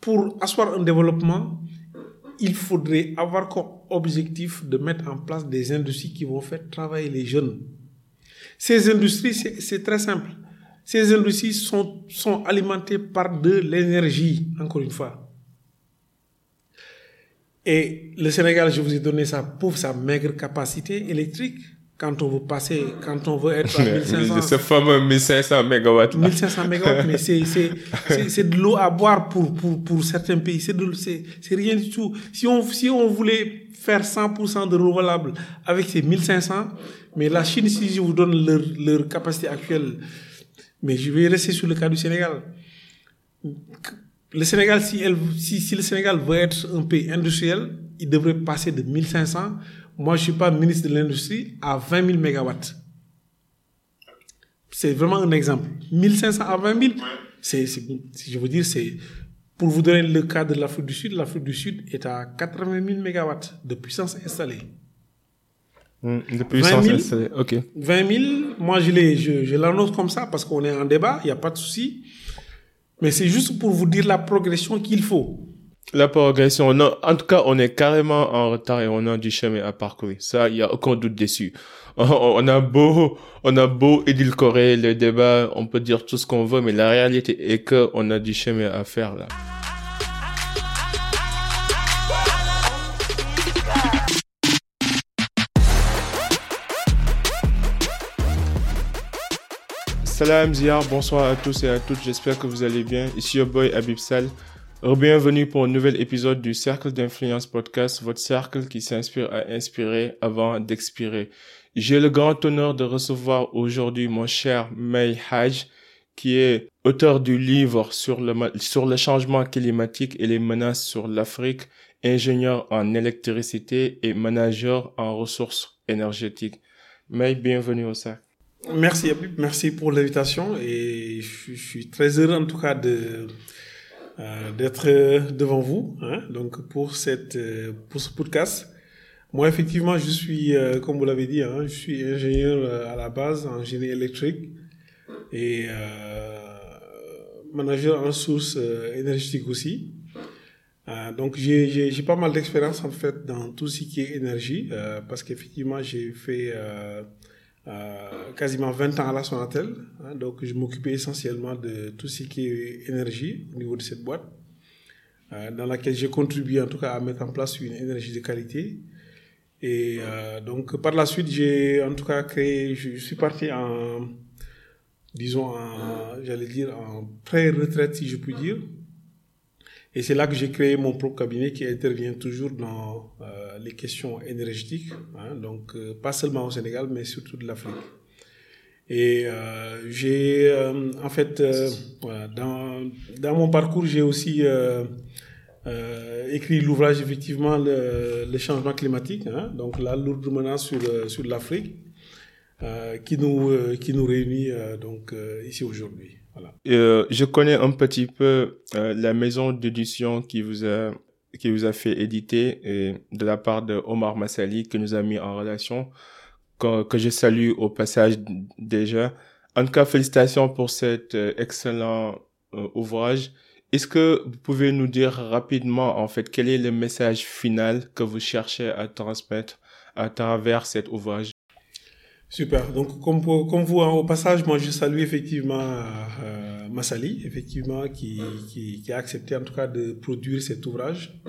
pour asseoir un développement, il faudrait avoir comme objectif de mettre en place des industries qui vont faire travailler les jeunes. Ces industries, c'est très simple. Ces industries sont, alimentées par de l'énergie, encore une fois. Et le Sénégal, je vous ai donné sa pauvre, sa maigre capacité électrique. Quand on veut passer, quand on veut être à 1500. Ce fameux 1500 mégawatts. 1500 mégawatts, mais c'est de l'eau à boire pour, pour, pour certains pays. C'est rien du tout. Si on, si on voulait faire 100% de renouvelables avec ces 1500, mais la Chine, si je vous donne leur, leur capacité actuelle, mais je vais rester sur le cas du Sénégal le Sénégal, si, elle, si, si, le Sénégal veut être un pays industriel, il devrait passer de 1500. Moi, je suis pas ministre de l'Industrie à 20 000 mégawatts. C'est vraiment un exemple. 1500 à 20 000, c'est, je veux dire, c'est, pour vous donner le cas de l'Afrique du Sud, l'Afrique du Sud est à 80 000 mégawatts de puissance installée. Hmm, de puissance installée, ok. 20 000, moi je, je, je l'annonce comme ça parce qu'on est en débat, il n'y a pas de souci. Mais c'est juste pour vous dire la progression qu'il faut. La progression, non. En tout cas, on est carrément en retard et on a du chemin à parcourir. Ça, il y a aucun doute dessus. On a beau, on a beau édulcorer le débat, on peut dire tout ce qu'on veut, mais la réalité est que on a du chemin à faire là. Salam Ziyar, bonsoir à tous et à toutes, j'espère que vous allez bien. Ici your boy Abib Sal. Bienvenue pour un nouvel épisode du Cercle d'Influence Podcast, votre cercle qui s'inspire à inspirer avant d'expirer. J'ai le grand honneur de recevoir aujourd'hui mon cher May Haj, qui est auteur du livre sur le, sur le changement climatique et les menaces sur l'Afrique, ingénieur en électricité et manager en ressources énergétiques. May, bienvenue au cercle. Merci, merci pour l'invitation et je, suis très heureux en tout cas de euh, d'être devant vous. Hein, donc pour cette euh, pour ce podcast, moi effectivement je suis euh, comme vous l'avez dit, hein, je suis ingénieur à la base en génie électrique et manager en sources énergétiques aussi. donc j'ai pas mal d'expérience en fait dans tout ce qui est énergie parce qu'effectivement j'ai fait euh, quasiment 20 ans à la Sonatel. Hein, donc, je m'occupais essentiellement de tout ce qui est énergie au niveau de cette boîte, euh, dans laquelle j'ai contribué en tout cas à mettre en place une énergie de qualité. Et euh, donc, par la suite, j'ai en tout cas créé, je, suis parti en, disons, j'allais dire, en pré-retraite, si je puis dire. Et c'est là que j'ai créé mon propre cabinet qui intervient toujours dans euh, les questions énergétiques, hein, donc euh, pas seulement au Sénégal, mais surtout de l'Afrique. Et euh, j'ai, euh, en fait, euh, voilà, dans, dans mon parcours, j'ai aussi écrit l'ouvrage, effectivement, le, le, changement climatique, hein, donc la lourde menace sur, sur l'Afrique, qui, nous, qui nous réunit donc, ici aujourd'hui. Euh, je connais un petit peu euh, la maison d'édition qui vous a qui vous a fait éditer et de la part de Omar Massali qui nous a mis en relation que, je salue au passage déjà. En tout cas, félicitations pour cet euh, excellent ouvrage. Est-ce que vous pouvez nous dire rapidement en fait quel est le message final que vous cherchez à transmettre à travers cet ouvrage? Super. Donc, comme, vous, hein, au passage, moi, je salue effectivement euh, Massali, effectivement, qui, qui, a accepté en tout cas de produire cet ouvrage.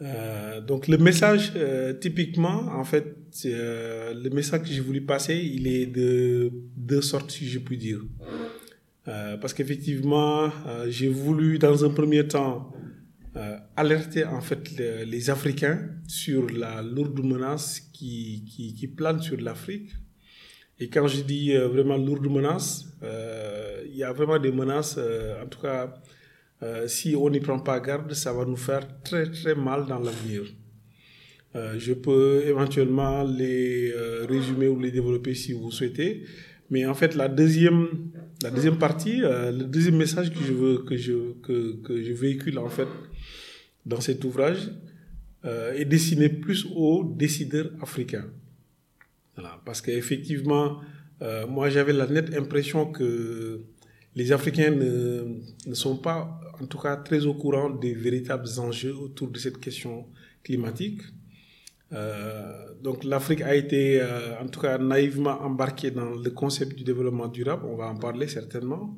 Euh, donc, le message, euh, typiquement, en fait, euh, le message que j'ai voulu passer, il est de deux sortes, si je puis dire. Euh, parce qu'effectivement, euh, j'ai voulu, dans un premier temps, alerter en fait les, les Africains sur la lourde menace qui, qui, qui plane sur l'Afrique. Et quand je dis euh, vraiment lourde menace, euh, il y a vraiment des menaces, euh, en tout cas, si on n'y prend pas garde, ça va nous faire très très mal dans l'avenir. Je peux éventuellement les résumer ou les développer si vous souhaitez. Mais en fait, la deuxième, la deuxième partie, le deuxième message que je veux que je, que, je véhicule en fait dans cet ouvrage, est destiné plus aux décideurs africains. Parce qu'effectivement, euh, moi j'avais la nette impression que les Africains ne, ne, sont pas en tout cas très au courant des véritables enjeux autour de cette question climatique. Euh, donc l'Afrique a été euh, en tout cas naïvement embarquée dans le concept du développement durable, on va en parler certainement.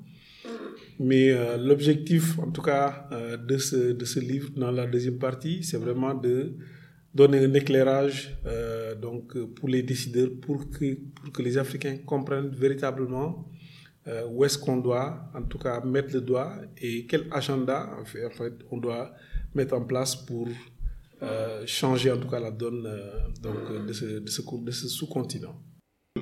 Mais euh, l'objectif en tout cas de, ce, de ce livre dans la deuxième partie, c'est vraiment de donner un éclairage donc, pour les décideurs, pour que, pour que les Africains comprennent véritablement où est-ce qu'on doit en tout cas mettre le doigt et quel agenda en fait, on doit mettre en place pour euh, changer en tout cas la donne euh, donc, euh, de ce, de ce, de ce sous-continent.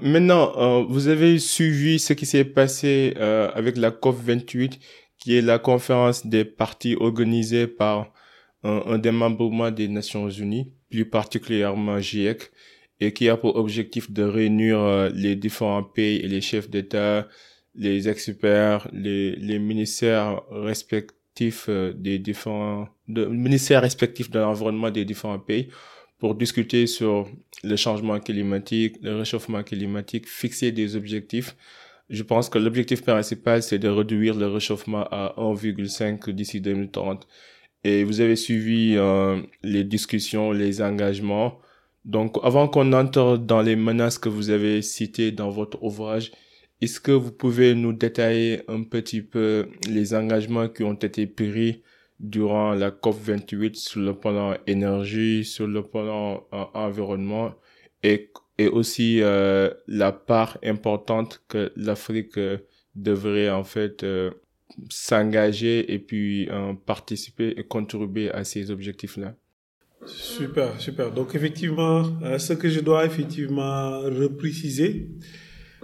Maintenant, vous avez suivi ce qui s'est passé avec la COP28, qui est la conférence des partis organisée par un, un démembrement des Nations Unies, plus particulièrement GIEC, et qui a pour objectif de réunir les différents pays et les chefs d'État, les experts, les, les ministères respectifs euh, des différents de, ministères respectifs de l'environnement des différents pays pour discuter sur le changement climatique, le réchauffement climatique, fixer des objectifs. Je pense que l'objectif principal, c'est de réduire le réchauffement à 1,5 d'ici 2030. Et vous avez suivi euh, les discussions, les engagements. Donc, avant qu'on entre dans les menaces que vous avez citées dans votre ouvrage, est-ce que vous pouvez nous détailler un petit peu les engagements qui ont été pris durant la COP28 sur le plan énergie, sur le plan euh, environnement et, et aussi euh, la part importante que l'Afrique euh, devrait en fait s'engager et puis participer et contribuer à ces objectifs-là. Super, super. Donc effectivement, ce que je dois effectivement repréciser,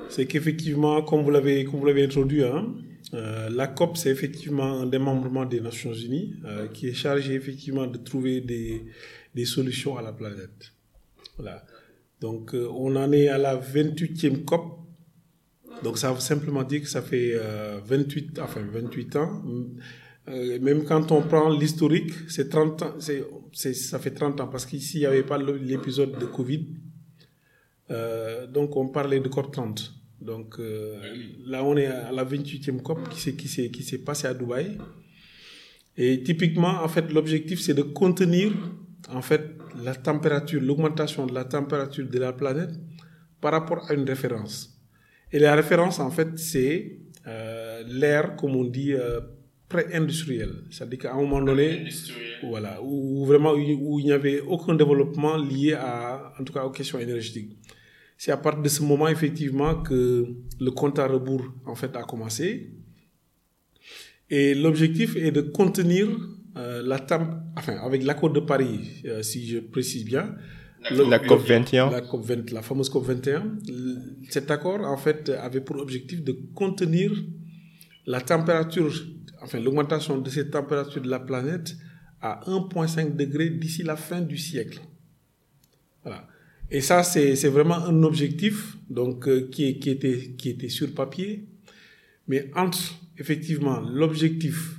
c'est qu'effectivement, comme vous l'avez comme vous l'avez introduit, hein, euh, la COP c'est effectivement un démembrement des Nations Unies euh, qui est chargé effectivement de trouver des, des solutions à la planète. Voilà. Donc euh, on en est à la 28e COP. Donc ça veut simplement dire que ça fait 28 enfin 28 ans. même quand on prend l'historique, c'est 30 ans, ça fait 30 ans parce qu'ici il n'y avait pas l'épisode de Covid. Euh, donc on parlait de COP 30. Donc euh, là on est à la 28e COP qui s'est passée à Dubaï. Et typiquement, en fait, l'objectif c'est de contenir en fait la température, l'augmentation de la température de la planète par rapport à une référence. Et la référence en fait c'est euh, l'ère, comme on dit, pré-industriel. C'est-à-dire qu'à un moment donné, voilà, où, vraiment où, il n'y avait aucun développement lié à, en tout cas, aux questions énergétiques. C'est à partir de ce moment, effectivement, que le compte à rebours, en fait, a commencé. Et l'objectif est de contenir euh, la temp enfin, avec l'accord de Paris, euh, si je précise bien. La, COP 21. La, COP 20, la fameuse COP 21. Cet accord, en fait, avait pour objectif de contenir la température, enfin, l'augmentation de cette température de la planète à 1,5 degré d'ici la fin du siècle. Voilà. Et ça, c'est vraiment un objectif donc, euh, qui, qui, était, qui était sur papier. Mais entre, effectivement, l'objectif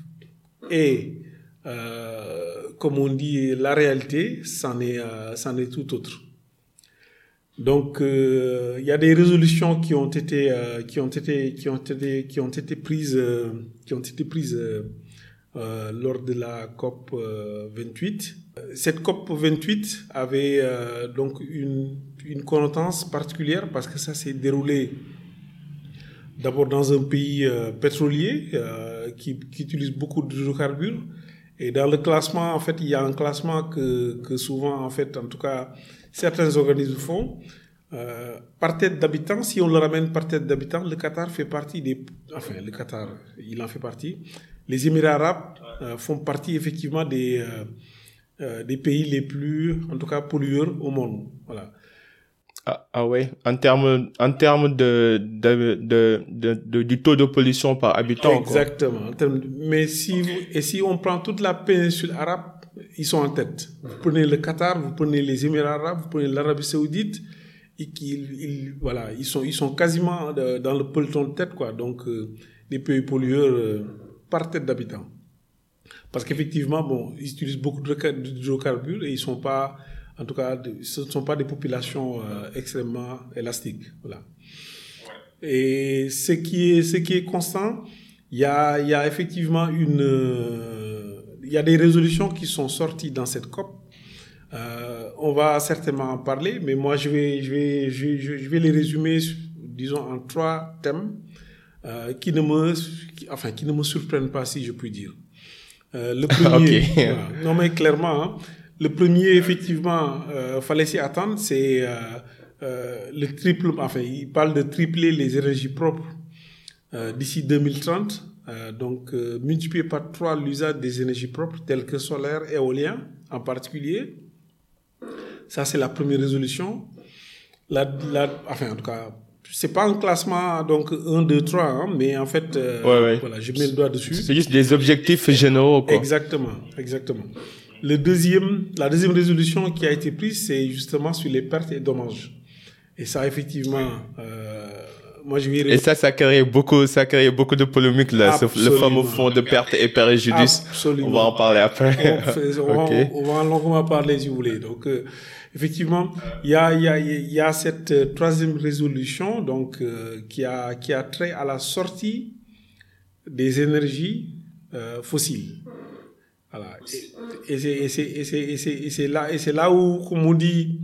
et, euh, comme on dit, la réalité, c'en est, euh, est tout autre. Donc, il y a des résolutions qui ont été, qui ont été, qui ont été, qui ont été prises, qui ont été prises euh, lors de la COP 28. Euh, Cette COP 28 avait euh, donc une, une connotance particulière parce que ça s'est déroulé d'abord dans un pays pétrolier qui, qui, utilise beaucoup d'hydrocarbures. Et dans le classement, en fait, il y a un classement que, que souvent, en fait, en tout cas, certains organismes font. Euh, par tête d'habitants, si on le ramène par tête d'habitants, le Qatar fait partie des... Enfin, le Qatar, il en fait partie les Émirats arabes euh, font partie effectivement des, euh, euh, des pays les plus, en tout cas, pollueurs au monde. Voilà. Ah, ah ouais, en termes en termes de, de, de, du taux de pollution par habitant. Exactement. Mais si et si on prend toute la péninsule arabe, ils sont en tête. Vous prenez le Qatar, vous prenez les Émirats arabes, vous prenez l'Arabie saoudite, et ils, voilà, ils sont ils sont quasiment dans le peloton de tête quoi. Donc des pays pollueurs par tête d'habitant. Parce qu'effectivement, bon, ils utilisent beaucoup d'hydrocarbures et ils sont pas, en tout cas, ce ne sont pas des populations euh, extrêmement élastiques. Voilà. Et ce qui est, ce qui est constant, il y a, il y a effectivement une, il y a des résolutions qui sont sorties dans cette COP. on va certainement en parler, mais moi je vais, je vais, je, je vais les résumer, disons, en trois thèmes qui ne me, enfin, qui ne me surprennent pas, si je puis dire. le premier, non mais clairement, hein, le premier, effectivement, euh, fallait s'y attendre, c'est euh, euh, le triple, enfin, il parle de tripler les énergies propres euh, d'ici 2030. Euh, donc, multiplier par trois l'usage des énergies propres, telles que solaire, éolien en particulier. Ça, c'est la première résolution. La, la, enfin, en tout cas, c'est pas un classement, donc 1, 2, 3, hein, mais en fait, ouais, ouais. voilà, je mets le doigt dessus. C'est juste des objectifs généraux, quoi. Exactement, exactement. Le deuxième, la deuxième résolution qui a été prise, c'est justement sur les pertes et dommages. Et ça, effectivement, euh, moi je vais... Et ça, ça crée beaucoup, ça crée beaucoup de polémiques là, le fameux fonds de pertes et préjudices. Absolument. On va en parler après. On, fait, on, okay. va, on va en longuement parler si vous voulez. Donc, euh, effectivement, il y a, il y a, il y a cette euh, troisième résolution donc euh, qui a qui a trait à la sortie des énergies euh, fossiles. Voilà. Et, et c'est là, et c'est là où, comme on dit,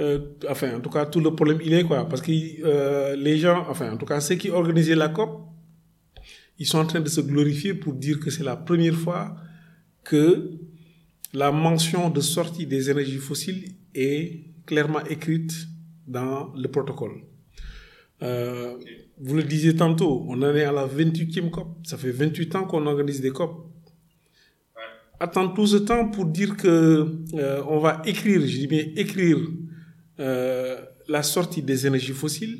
euh, enfin, en tout cas, tout le problème, il est quoi. Parce que euh, les gens, enfin, en tout cas, ceux qui organisaient la COP, ils sont en train de se glorifier pour dire que c'est la première fois que la mention de sortie des énergies fossiles est clairement écrite dans le protocole. Euh, vous le disiez tantôt, on en est à la 28e COP. Ça fait 28 ans qu'on organise des COP attendre tout ce temps pour dire que euh, on va écrire, je dis bien écrire euh, la sortie des énergies fossiles.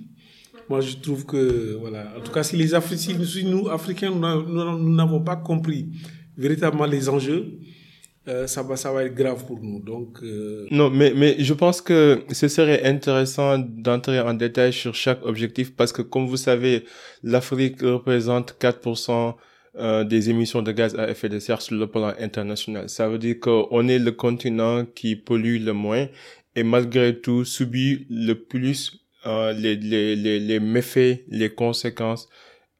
Moi, je trouve que voilà, en tout cas, si les Africains, nous Africains, nous n'avons pas compris véritablement les enjeux. Euh, ça va, ça va être grave pour nous. Non, mais mais je pense que ce serait intéressant d'entrer en détail sur chaque objectif parce que, comme vous savez, l'Afrique représente 4% euh, des émissions de gaz à effet de serre sur le plan international. Ça veut dire qu'on est le continent qui pollue le moins et malgré tout subit le plus euh, les, les, les, les, méfaits, les conséquences,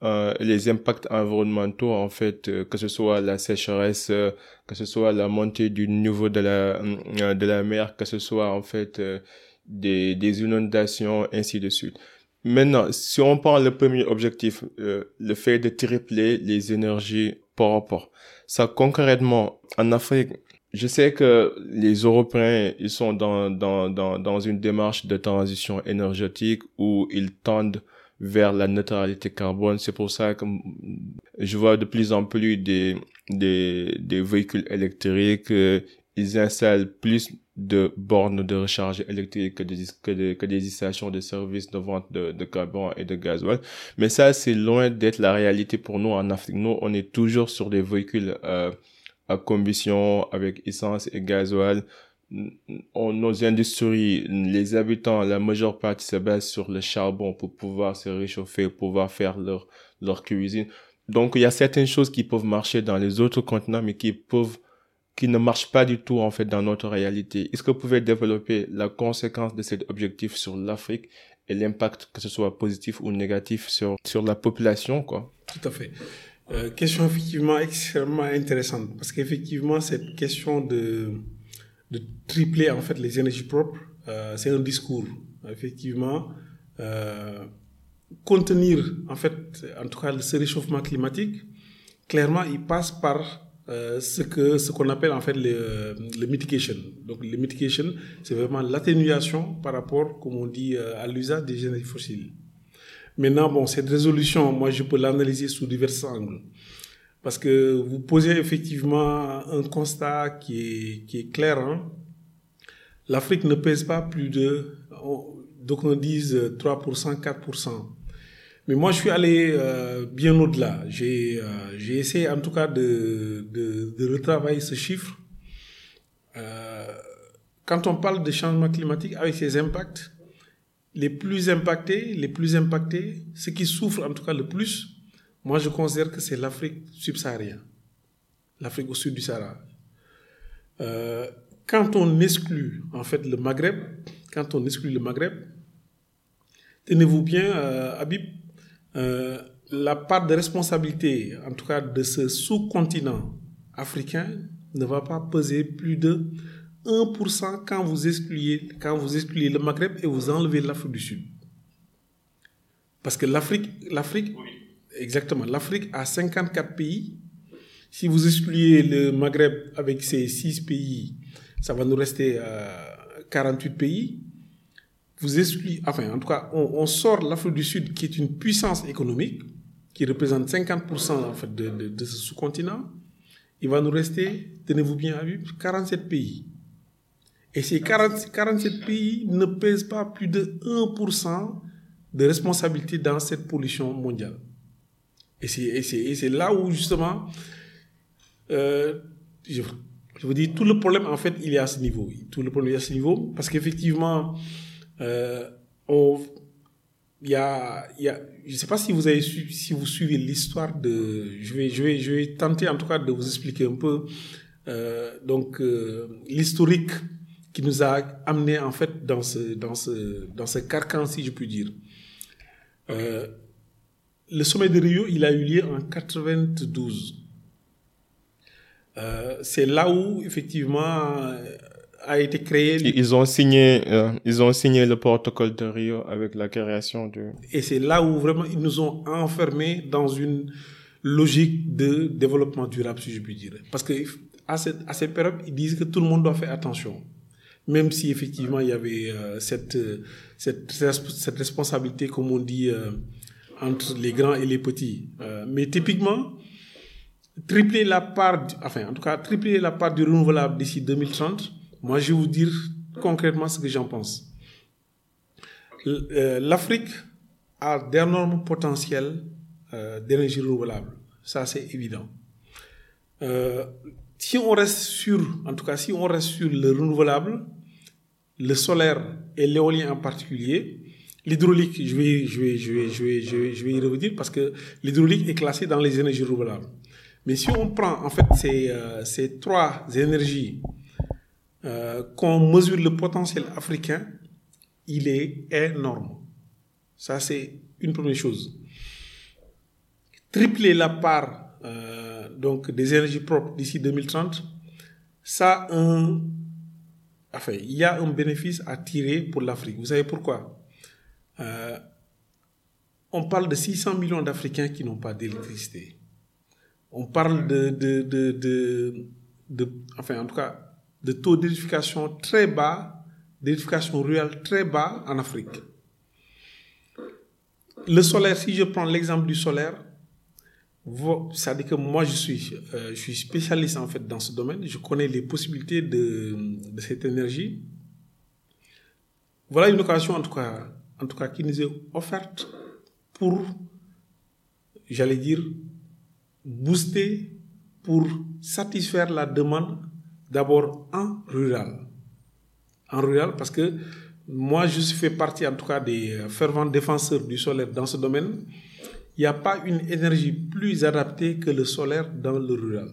euh, les impacts environnementaux en fait, euh, que ce soit la sécheresse, euh, que ce soit la montée du niveau de la de la mer, que ce soit en fait des, des inondations, ainsi de suite. Maintenant, si on prend le premier objectif, euh, le fait de tripler les énergies par rapport, ça concrètement, en Afrique, je sais que les Européens, ils sont dans, dans, dans, dans une démarche de transition énergétique où ils tendent vers la neutralité carbone. C'est pour ça que je vois de plus en plus des, des, des véhicules électriques. Euh, ils installent plus de bornes de recharge électrique que des, que, que des stations de service de vente de, de carbone et de gasoil. Mais ça, c'est loin d'être la réalité pour nous en Afrique. Nous, on est toujours sur des véhicules euh, à combustion avec essence et gasoil. On, nos industries, les habitants, la majeure partie se base sur le charbon pour pouvoir se réchauffer, pouvoir faire leur, leur cuisine. Donc, il y a certaines choses qui peuvent marcher dans les autres continents, mais qui peuvent qui ne marche pas du tout en fait dans notre réalité. Est-ce que vous pouvez développer la conséquence de cet objectif sur l'Afrique et l'impact que ce soit positif ou négatif sur sur la population quoi? Tout à fait. Euh, question effectivement extrêmement intéressante parce qu'effectivement cette question de de tripler en fait les énergies propres, euh, c'est un discours effectivement euh, contenir en fait en tout cas ce réchauffement climatique. Clairement, il passe par euh, ce que ce qu'on appelle en fait le, mitigation. Donc le mitigation, c'est vraiment l'atténuation par rapport, comme on dit, euh, à l'usage des énergies fossiles. Maintenant, bon, cette résolution, moi, je peux l'analyser sous divers angles. Parce que vous posez effectivement un constat qui est, qui est clair. Hein? L'Afrique ne pèse pas plus de, donc on dise 3%, 4%. Mais moi, je suis allé euh, bien au-delà. J'ai euh, j'ai essayé, en tout cas, de, retravailler ce chiffre. Euh, quand on parle de changement climatique avec ses impacts, les plus impactés, les plus impactés, ceux qui souffrent en tout cas le plus, moi je considère que c'est l'Afrique subsaharienne, l'Afrique au sud du Sahara. Quand on exclut en fait le Maghreb, quand on exclut le Maghreb, tenez-vous bien, Habib, euh, la part de responsabilité, en tout cas de ce sous-continent africain, ne va pas peser plus de 1% quand vous excluez, quand vous excluez le Maghreb et vous enlevez l'Afrique du Sud. Parce que l'Afrique, l'Afrique, exactement, l'Afrique a 54 pays. Si vous excluez le Maghreb avec ses 6 pays, ça va nous rester 48 euh, pays. Vous excluez, enfin, en tout cas, on, sort l'Afrique du Sud qui est une puissance économique, qui représente 50% en de, ce sous-continent. Il va nous rester, tenez-vous bien à vue, 47 pays. Et ces 40, 47 pays ne pèsent pas plus de 1% de responsabilité dans cette pollution mondiale. Et c'est là où, justement, euh, je, vous dis, tout le problème, en fait, il est à ce niveau. Tout le problème est à ce niveau, parce qu'effectivement, euh, il y a, y a, je ne sais pas si vous suivez l'histoire de, je vais, tenter en tout cas de vous expliquer un peu, euh, donc euh, l'historique qui nous a amené en fait dans ce, dans ce, dans ce carcan, si je puis dire. Le sommet de Rio, il a eu lieu en 92. Euh, c'est là où effectivement a été créé. Ils ont signé, euh, ils ont signé le protocole de Rio avec la création du. Et c'est là où vraiment ils nous ont enfermés dans une logique de développement durable, si je puis dire. Parce que à cette, à cette période, ils disent que tout le monde doit faire attention même si effectivement il y avait euh, cette, cette, cette, responsabilité, comme on dit, euh, entre les grands et les petits. Euh, mais typiquement, tripler la part, enfin en tout cas, tripler la part du renouvelable d'ici 2030, moi je vais vous dire concrètement ce que j'en pense. L'Afrique a d'énormes potentiels d'énergie renouvelable, ça c'est évident. si on reste sur, en tout cas, si on reste sur le renouvelable, le solaire et l'éolien en particulier. L'hydraulique, je vais, je, vais, je, vais, je, vais, je, vais, je vais y revenir parce que l'hydraulique est classée dans les énergies renouvelables. Mais si on prend en fait ces, euh, ces trois énergies, euh, qu'on mesure le potentiel africain, il est énorme. Ça, c'est une première chose. Tripler la part euh, donc des énergies propres d'ici 2030, ça un enfin, il y a un bénéfice à tirer pour l'Afrique. Vous savez pourquoi? Euh, On parle de 600 millions d'Africains qui n'ont pas d'électricité. On parle de, de, de, enfin, en tout cas, de taux d'électrification très bas, d'électrification rurale très bas en Afrique. Le solaire, si je prends l'exemple du solaire, c'est-à-dire que moi, je suis, euh, je suis spécialiste en fait dans ce domaine. Je connais les possibilités de, de cette énergie. Voilà une occasion, en tout cas, en tout cas, qui nous est offerte pour, j'allais dire, booster, pour satisfaire la demande d'abord en rural. En rural, parce que moi, je fais partie, en tout cas, des fervents défenseurs du solaire dans ce domaine il n'y a pas une énergie plus adaptée que le solaire dans le rural.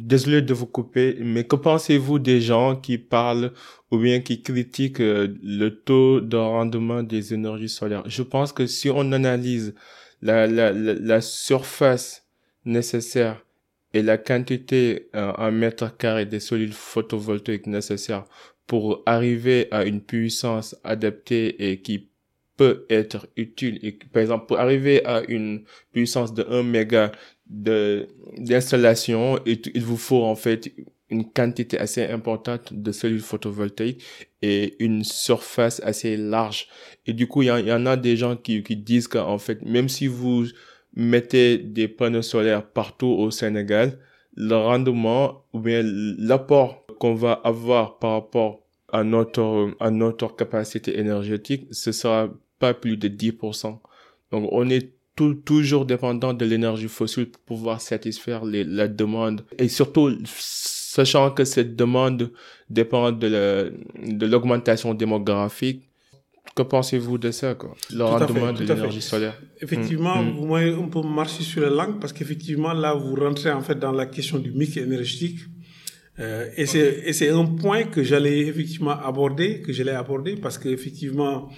Désolé de vous couper, mais que pensez-vous des gens qui parlent ou bien qui critiquent euh, le taux de rendement des énergies solaires? Je pense que si on analyse la, la, la, surface nécessaire et la quantité euh, en mètres carrés des cellules photovoltaïques nécessaires pour arriver à une puissance adaptée et qui peut être utile. Et, par exemple, pour arriver à une puissance de 1 méga d'installation, il, vous faut en fait une quantité assez importante de cellules photovoltaïques et une surface assez large. Et du coup, il y, en a des gens qui, qui disent qu'en fait, même si vous mettez des panneaux solaires partout au Sénégal, le rendement ou bien l'apport qu'on va avoir par rapport à notre, à notre capacité énergétique, ce sera pas plus de 10%. Donc, on est tout, toujours dépendant de l'énergie fossile pour pouvoir satisfaire la demande. Et surtout, sachant que cette demande dépend de l'augmentation démographique, que pensez-vous de ça, quoi? Le rendement de l'énergie solaire. Effectivement, mm. vous un peu marcher sur la langue parce qu'effectivement, là, vous rentrez en fait dans la question du mix énergétique. Euh, et c'est un point que j'allais effectivement aborder, que j'allais aborder parce qu'effectivement,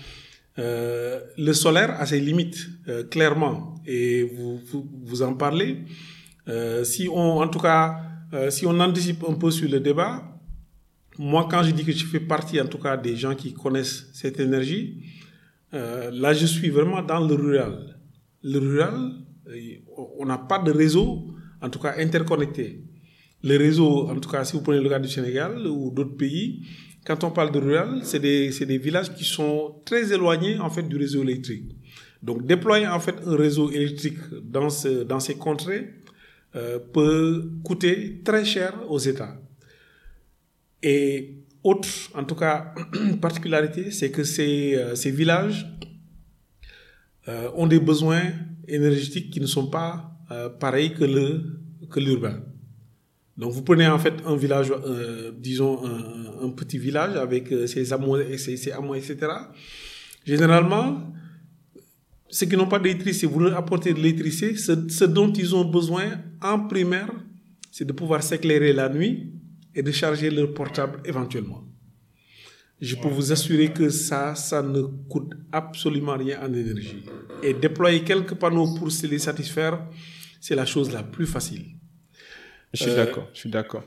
Euh, le solaire a ses limites, euh, clairement, et vous, vous, vous en parlez. Euh, si on, en tout cas, euh, si on anticipe un peu sur le débat, moi, quand je dis que je fais partie, en tout cas, des gens qui connaissent cette énergie, euh, là, je suis vraiment dans le rural. Le rural, euh, on n'a pas de réseau, en tout cas, interconnecté. Le réseau, en tout cas, si vous prenez le cas du Sénégal ou d'autres pays, quand on parle de rural, c'est des, villages qui sont très éloignés, en fait, du réseau électrique. Donc, déployer, en fait, un réseau électrique dans ces contrées euh, peut coûter très cher aux États. Et autre, en tout cas, particularité, c'est que ces, euh, ces villages euh, ont des besoins énergétiques qui ne sont pas euh, pareils que le que l'urbain. Donc vous prenez en fait un village, disons un, petit village avec ses hameaux, etc. Généralement, ceux qui n'ont pas d'électricité, vous leur apportez de l'électricité, ce dont ils ont besoin en primaire, c'est de pouvoir s'éclairer la nuit et de charger leur portable éventuellement. Je peux vous assurer que ça, ça ne coûte absolument rien en énergie. Et déployer quelques panneaux pour se les satisfaire, c'est la chose la plus facile. Je suis Euh, d'accord, je suis d'accord.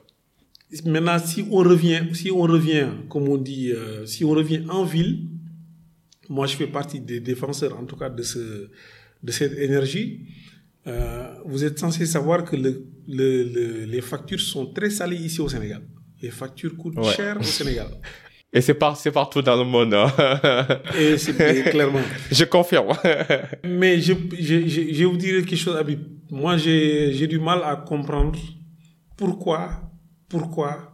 Maintenant, si on revient, si on revient, comme on dit, euh, si on revient en ville, moi je fais partie des défenseurs, en tout cas de ce, de cette énergie. Euh, vous êtes censé savoir que le, le, le- les factures sont très salées ici au Sénégal. Les factures coûtent Ouais. cher au Sénégal. Et c'est par, c'est partout dans le monde. hein. Et c'est clairement. je confirme. Mais je, je, je, je vais vous dire quelque chose, Habib. Moi, j'ai j'ai du mal à comprendre pourquoi, pourquoi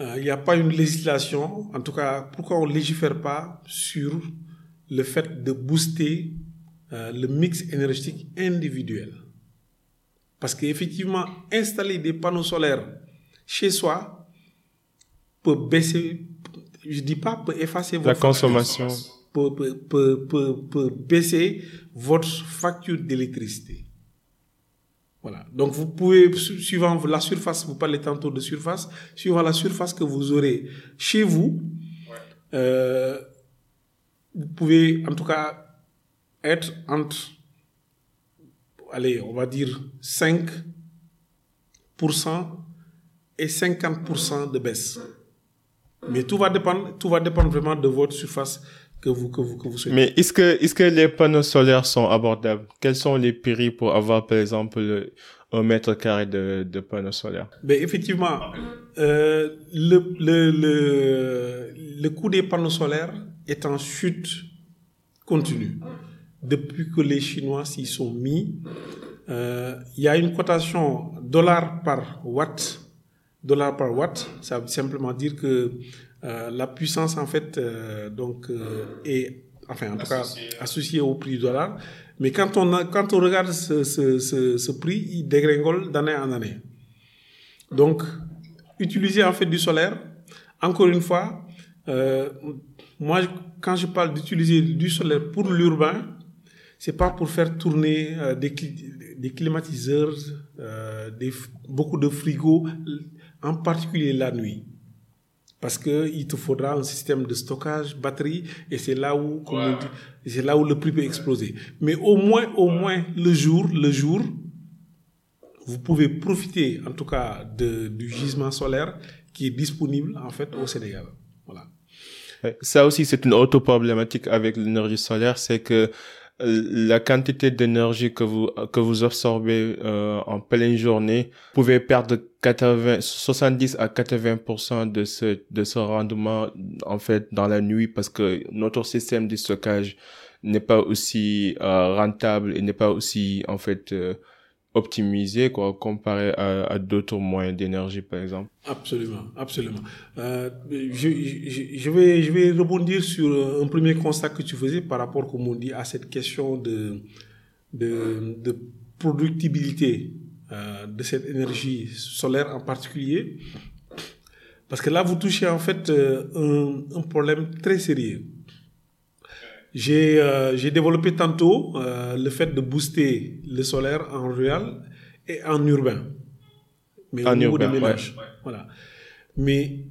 euh, il n'y a pas une législation, en tout cas, pourquoi on ne légifère pas sur le fait de booster euh, le mix énergétique individuel. Parce qu'effectivement, installer des panneaux solaires chez soi peut baisser, je dis pas peut effacer La votre consommation. peut, peut, peut, peut, peut baisser votre facture d'électricité. Voilà. Donc, vous pouvez, su- suivant la surface, vous parlez tantôt de surface, suivant la surface que vous aurez chez vous, euh, vous pouvez, en tout cas, être entre, allez, on va dire 5% et 50% de baisse. Mais tout va dépendre, tout va dépendre vraiment de votre surface que vous, que vous, que vous souhaitez. Mais est-ce que, est-ce que les panneaux solaires sont abordables? Quels sont les prix pour avoir, par exemple, le- un mètre carré de, de panneaux solaires? Mais effectivement, euh, le, le, le, le coût des panneaux solaires est en chute continue. Depuis que les Chinois s'y sont mis, euh, il y a une cotation dollar par watt. Dollar par watt, ça veut simplement dire que euh, la puissance, en fait, euh, donc, est, enfin, en tout cas, associée au prix du dollar. Mais quand on, a, quand on regarde ce, ce, ce, ce prix, il dégringole d'année en année. Donc, utiliser en fait du solaire, encore une fois, moi, quand je parle d'utiliser du solaire pour l'urbain, c'est pas pour faire tourner euh, des, cli- des climatiseurs, euh, des, beaucoup de frigos, en particulier la nuit. Parce que il te faudra un système de stockage, batterie, et c'est là où, comme on dit, c'est là où le prix peut exploser. Mais au moins, au moins, le jour, le jour, vous pouvez profiter, en tout cas, de, du gisement solaire qui est disponible, en fait, au Sénégal. Voilà. Ça aussi, c'est une autre problématique avec l'énergie solaire, c'est que euh, la quantité d'énergie que vous que vous absorbez euh, en pleine journée, vous pouvez perdre 80, 70 à 80% de ce de ce rendement en fait dans la nuit parce que notre système de stockage n'est pas aussi euh, rentable et n'est pas aussi en fait euh, optimisé quoi comparé à, d'autres moyens d'énergie par exemple. Absolument, absolument. Euh, je, je, vais, je vais rebondir sur un premier constat que tu faisais par rapport, comme on dit, à cette question de, de, de productibilité euh, de cette énergie solaire en particulier. Parce que là, vous touchez en fait euh, un problème très sérieux. J'ai euh, j'ai développé tantôt euh, le fait de booster le solaire en rural et en urbain. Mais En au niveau urbain, des ménages. Voilà. Mais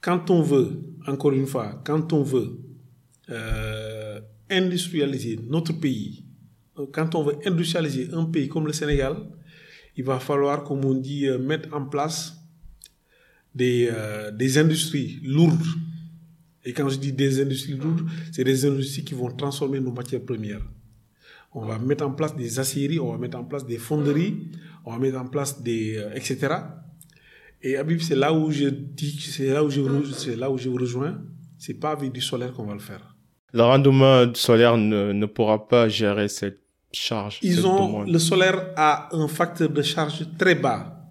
quand on veut, encore une fois, quand on veut euh, industrialiser notre pays, quand on veut industrialiser un pays comme le Sénégal, il va falloir, comme on dit, mettre en place des, des industries lourdes. Et quand je dis des industries lourdes, c'est des industries qui vont transformer nos matières premières. On va mettre en place des aciéries, on va mettre en place des fonderies, on va mettre en place des... Euh, etc. Et Habib, c'est là où je dis, c'est là où je, c'est là où je vous rejoins. C'est pas avec du solaire qu'on va le faire. Le rendement solaire ne, ne pourra pas gérer cette charge. Ils cette ont, demande. le solaire a un facteur de charge très bas.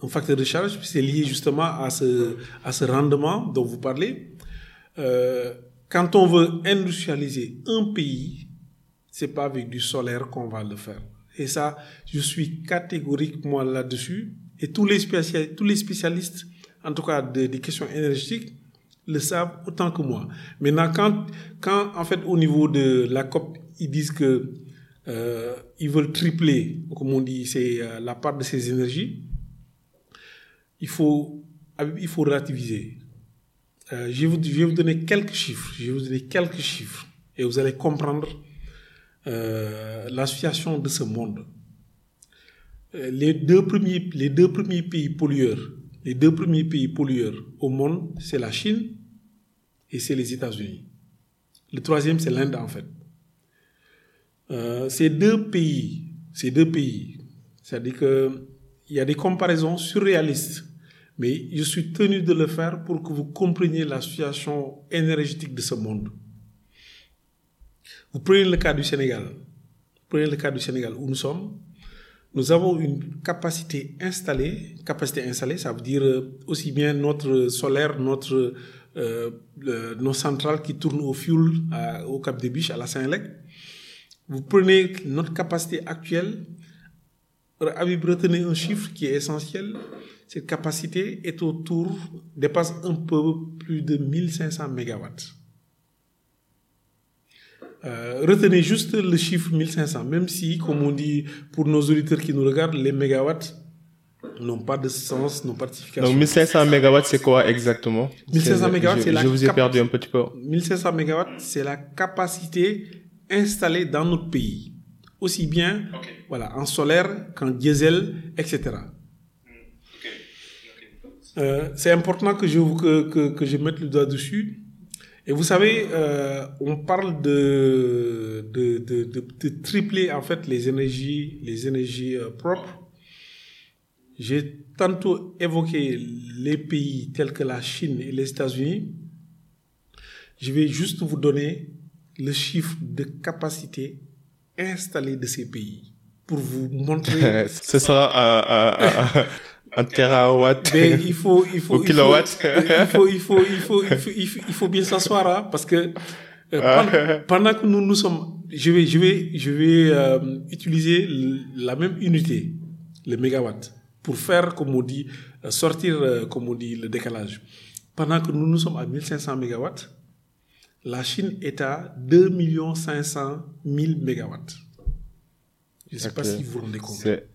Un facteur de charge, c'est lié justement à ce, à ce rendement dont vous parlez. Euh, quand on veut industrialiser un pays, c'est pas avec du solaire qu'on va le faire. Et ça, je suis catégorique moi là-dessus. Et tous les spécialistes, en tout cas de- des questions énergétiques, le savent autant que moi. Maintenant, quand, quand en fait au niveau de la COP, ils disent que euh, ils veulent tripler, comme on dit, c'est euh, la part de ces énergies, il faut, il faut relativiser. Euh, je, vais vous, donner quelques chiffres. Je vais vous donner quelques chiffres et vous allez comprendre euh, la situation de ce monde. Euh, Les deux, premiers, pays pollueurs, au monde, c'est la Chine et c'est les États-Unis. Le troisième, c'est l'Inde en fait. Euh, ces deux pays, ces deux pays, c'est-à-dire que il y a des comparaisons surréalistes, mais je suis tenu de le faire pour que vous compreniez la situation énergétique de ce monde. Vous prenez le cas du Sénégal. Vous prenez le cas du Sénégal où nous sommes. Nous avons une capacité installée. Capacité installée, ça veut dire euh, aussi bien notre solaire, notre, euh, le- nos centrales qui tournent au fuel à- au Cap des Biches, à la Saint-Lec. Vous prenez notre capacité actuelle. Habib, retenez un chiffre qui est essentiel. Cette capacité est autour, dépasse un peu plus de 1500 mégawatts. Euh, retenez juste le chiffre 1500, même si, comme on dit pour nos auditeurs qui nous regardent, les mégawatts n'ont pas de sens, n'ont pas de signification. Donc 1500 mégawatts, c'est quoi exactement? 1500 C'est- mégawatts, c'est la Je vous ai cap- perdu un petit peu. 1500 mégawatts, c'est la capacité installée dans notre pays, aussi bien voilà, en solaire qu'en diesel, etc. Euh, c'est important que je, que, que, que je mette le doigt dessus. Et vous savez, euh, on parle de, de, de, de, de tripler en fait les énergies, les énergies euh, propres. J'ai tantôt évoqué les pays tels que la Chine et les États-Unis. Je vais juste vous donner le chiffre de capacité installée de ces pays pour vous montrer. Ce sera à, un terawatt. Mais il faut, il faut, Au il kilowatt. faut, il faut, il faut, il faut, il faut, il faut, il faut bien s'asseoir, hein, parce que euh, pendant, pendant que nous nous sommes, je vais, je vais, je vais euh, utiliser la même unité, le mégawatt, pour faire, comme on dit, euh, sortir, euh, comme on dit, le décalage. Pendant que nous nous sommes à 1500 mégawatts, la Chine est à 2 500 000 mégawatts. Je ne sais pas si vous vous rendez compte. C'est,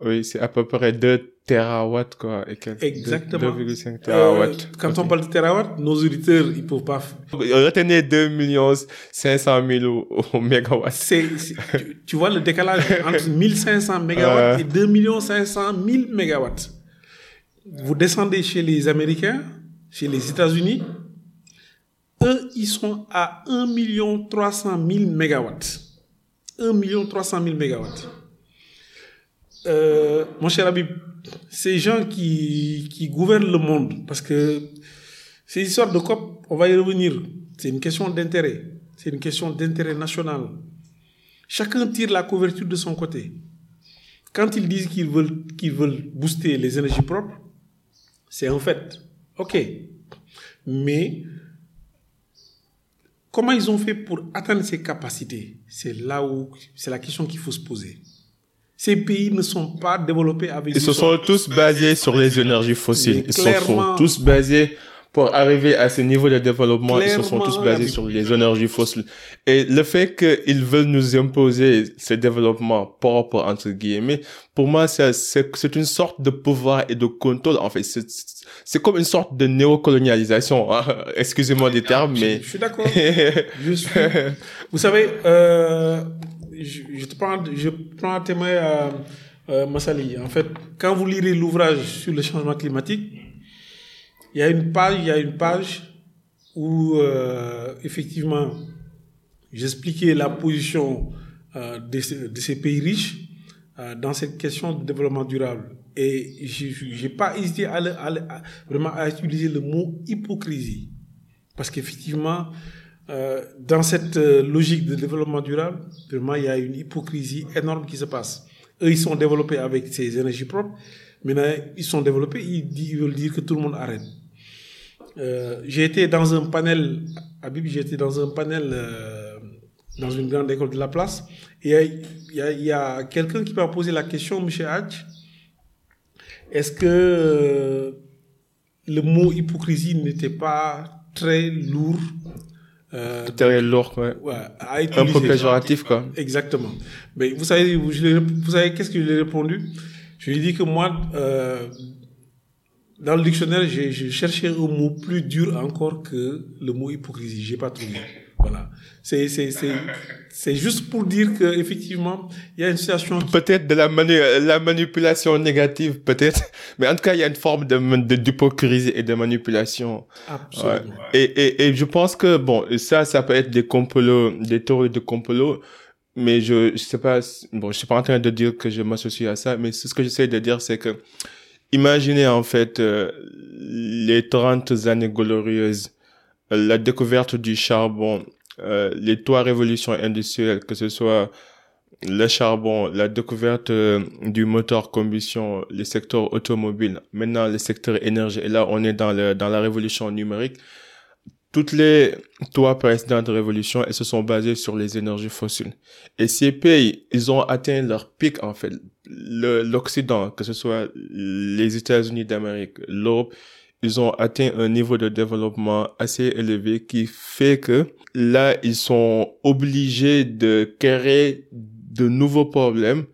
oui, c'est à peu près 2 terawatts, quoi. Et quelques- Exactement. 2,5 Euh, terawatts. quand on parle de terawatt, nos auditeurs, ils peuvent pas. Retenez 2 500 000 au, au mégawatts. C'est, tu, tu vois le décalage entre 1500 mégawatts et 2 500 000 mégawatts. Vous descendez chez les Américains, chez les États-Unis, eux, ils sont à 1 300 000 mégawatts. 1 300 000 mégawatts. Euh, mon cher Habib, ces gens qui, qui gouvernent le monde, parce que ces histoires de COP, on va y revenir, c'est une question d'intérêt, c'est une question d'intérêt national. Chacun tire la couverture de son côté. Quand ils disent qu'ils veulent, qu'ils veulent booster les énergies propres, c'est un fait. OK. Mais comment ils ont fait pour atteindre ces capacités? C'est là où c'est la question qu'il faut se poser. Ces pays ne sont pas développés avec Ils se sont tous basés sur les énergies fossiles. Ils se sont tous basés pour arriver à ce niveau de développement, ils se sont tous basés sur les énergies fossiles. Et le fait qu'ils veulent nous imposer ce développement propre, entre guillemets, pour moi, c'est, une sorte de pouvoir et de contrôle, en fait. C'est, comme une sorte de néocolonialisation. Hein. Excusez-moi des termes, mais... Je suis d'accord. je suis... Vous savez, euh, je, prends, je prends témoin à euh, Massali. En fait, quand vous lirez l'ouvrage sur le changement climatique, il y a une page, il y a une page où euh, effectivement j'expliquais la position euh, de, ces pays riches euh, dans cette question de développement durable. Et j'ai pas hésité à, vraiment à utiliser le mot hypocrisie. Parce qu'effectivement, euh, dans cette euh, logique de développement durable, vraiment, il y a une hypocrisie énorme qui se passe. Eux, ils sont développés avec ces énergies propres. Maintenant, ils sont développés, ils, veulent dire que tout le monde arrête. Euh, j'ai été dans un panel, à Bibi, j'ai été dans un panel dans une grande école de la place. Et il y a, quelqu'un qui m'a posé la question, M. Hadj, est-ce que le mot hypocrisie n'était pas très lourd euh, très lourd, ouais. un peu péjoratif, quoi. Exactement. Mais vous savez, vous, vous savez qu'est-ce que je lui ai répondu? Je lui ai dit que moi, euh, dans le dictionnaire, j'ai cherché un mot plus dur encore que le mot hypocrisie. J'ai pas trouvé. Voilà. C'est, c'est, c'est, c'est juste pour dire que effectivement, il y a une situation. Peut-être de la, manu la manipulation négative, peut-être. Mais en tout cas, il y a une forme de, d'hypocrisie et de manipulation. Absolument. Et, et, et je pense que, bon, ça, ça peut être des complots, des théories de complots. Mais je, je sais pas, bon, je suis pas en train de dire que je m'associe à ça, mais ce que j'essaie de dire, c'est que, imaginez en fait, euh, les 30 années glorieuses la découverte du charbon, euh, les trois révolutions industrielles, que ce soit le charbon, la découverte euh, du moteur combustion, le secteur automobile, maintenant le secteur énergie, et là on est dans, le, dans la révolution numérique. Toutes les trois précédentes révolutions, elles se sont basées sur les énergies fossiles. Et ces pays, ils ont atteint leur pic en fait. L'Occident, que ce soit les États-Unis d'Amérique, l'Europe, ils ont atteint un niveau de développement assez élevé qui fait que là, ils sont obligés de créer de nouveaux problèmes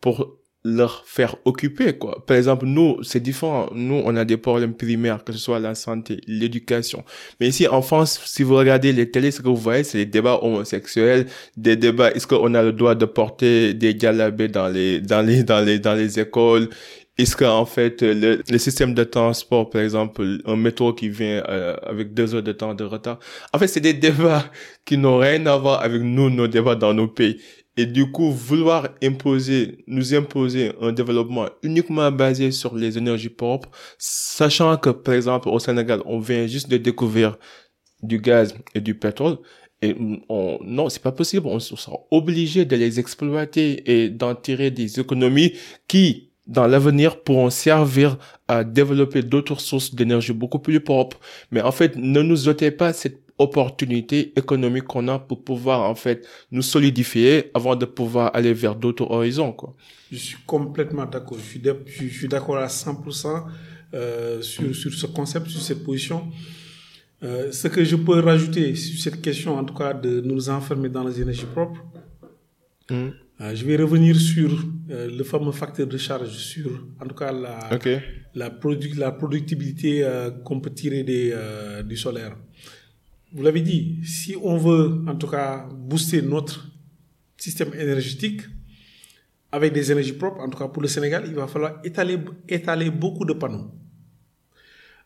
pour leur faire occuper, quoi. Par exemple, nous, c'est différent. Nous, on a des problèmes primaires, que ce soit la santé, l'éducation. Mais ici, en France, si vous regardez les télés, ce que vous voyez, c'est des débats homosexuels, des débats, est-ce qu'on a le droit de porter des galabés dans les, dans les, dans les, dans les écoles? Est-ce qu'en fait, le, le, système de transport, par exemple, un métro qui vient euh, avec deux heures de temps de retard, en fait, c'est des débats qui n'ont rien à voir avec nous, nos débats dans nos pays. Et du coup, vouloir imposer, nous imposer un développement uniquement basé sur les énergies propres, sachant que, par exemple, au Sénégal, on vient juste de découvrir du gaz et du pétrole, et on, non, c'est pas possible. On sera obligé de les exploiter et d'en tirer des économies qui, dans l'avenir pourront servir à développer d'autres sources d'énergie beaucoup plus propres. Mais en fait, ne nous ôtez pas cette opportunité économique qu'on a pour pouvoir en fait nous solidifier avant de pouvoir aller vers d'autres horizons quoi. Je suis complètement d'accord. Je suis, d'accord à 100% euh, sur, sur ce concept, sur cette position. Euh, ce que je peux rajouter sur cette question, en tout cas, de nous enfermer dans les énergies propres, mmh. Euh, je vais revenir sur euh, le fameux facteur de charge, sur en tout cas la, la, la productibilité euh, qu'on peut tirer des, du solaire. Vous l'avez dit, si on veut en tout cas booster notre système énergétique avec des énergies propres, en tout cas pour le Sénégal, il va falloir étaler, étaler beaucoup de panneaux.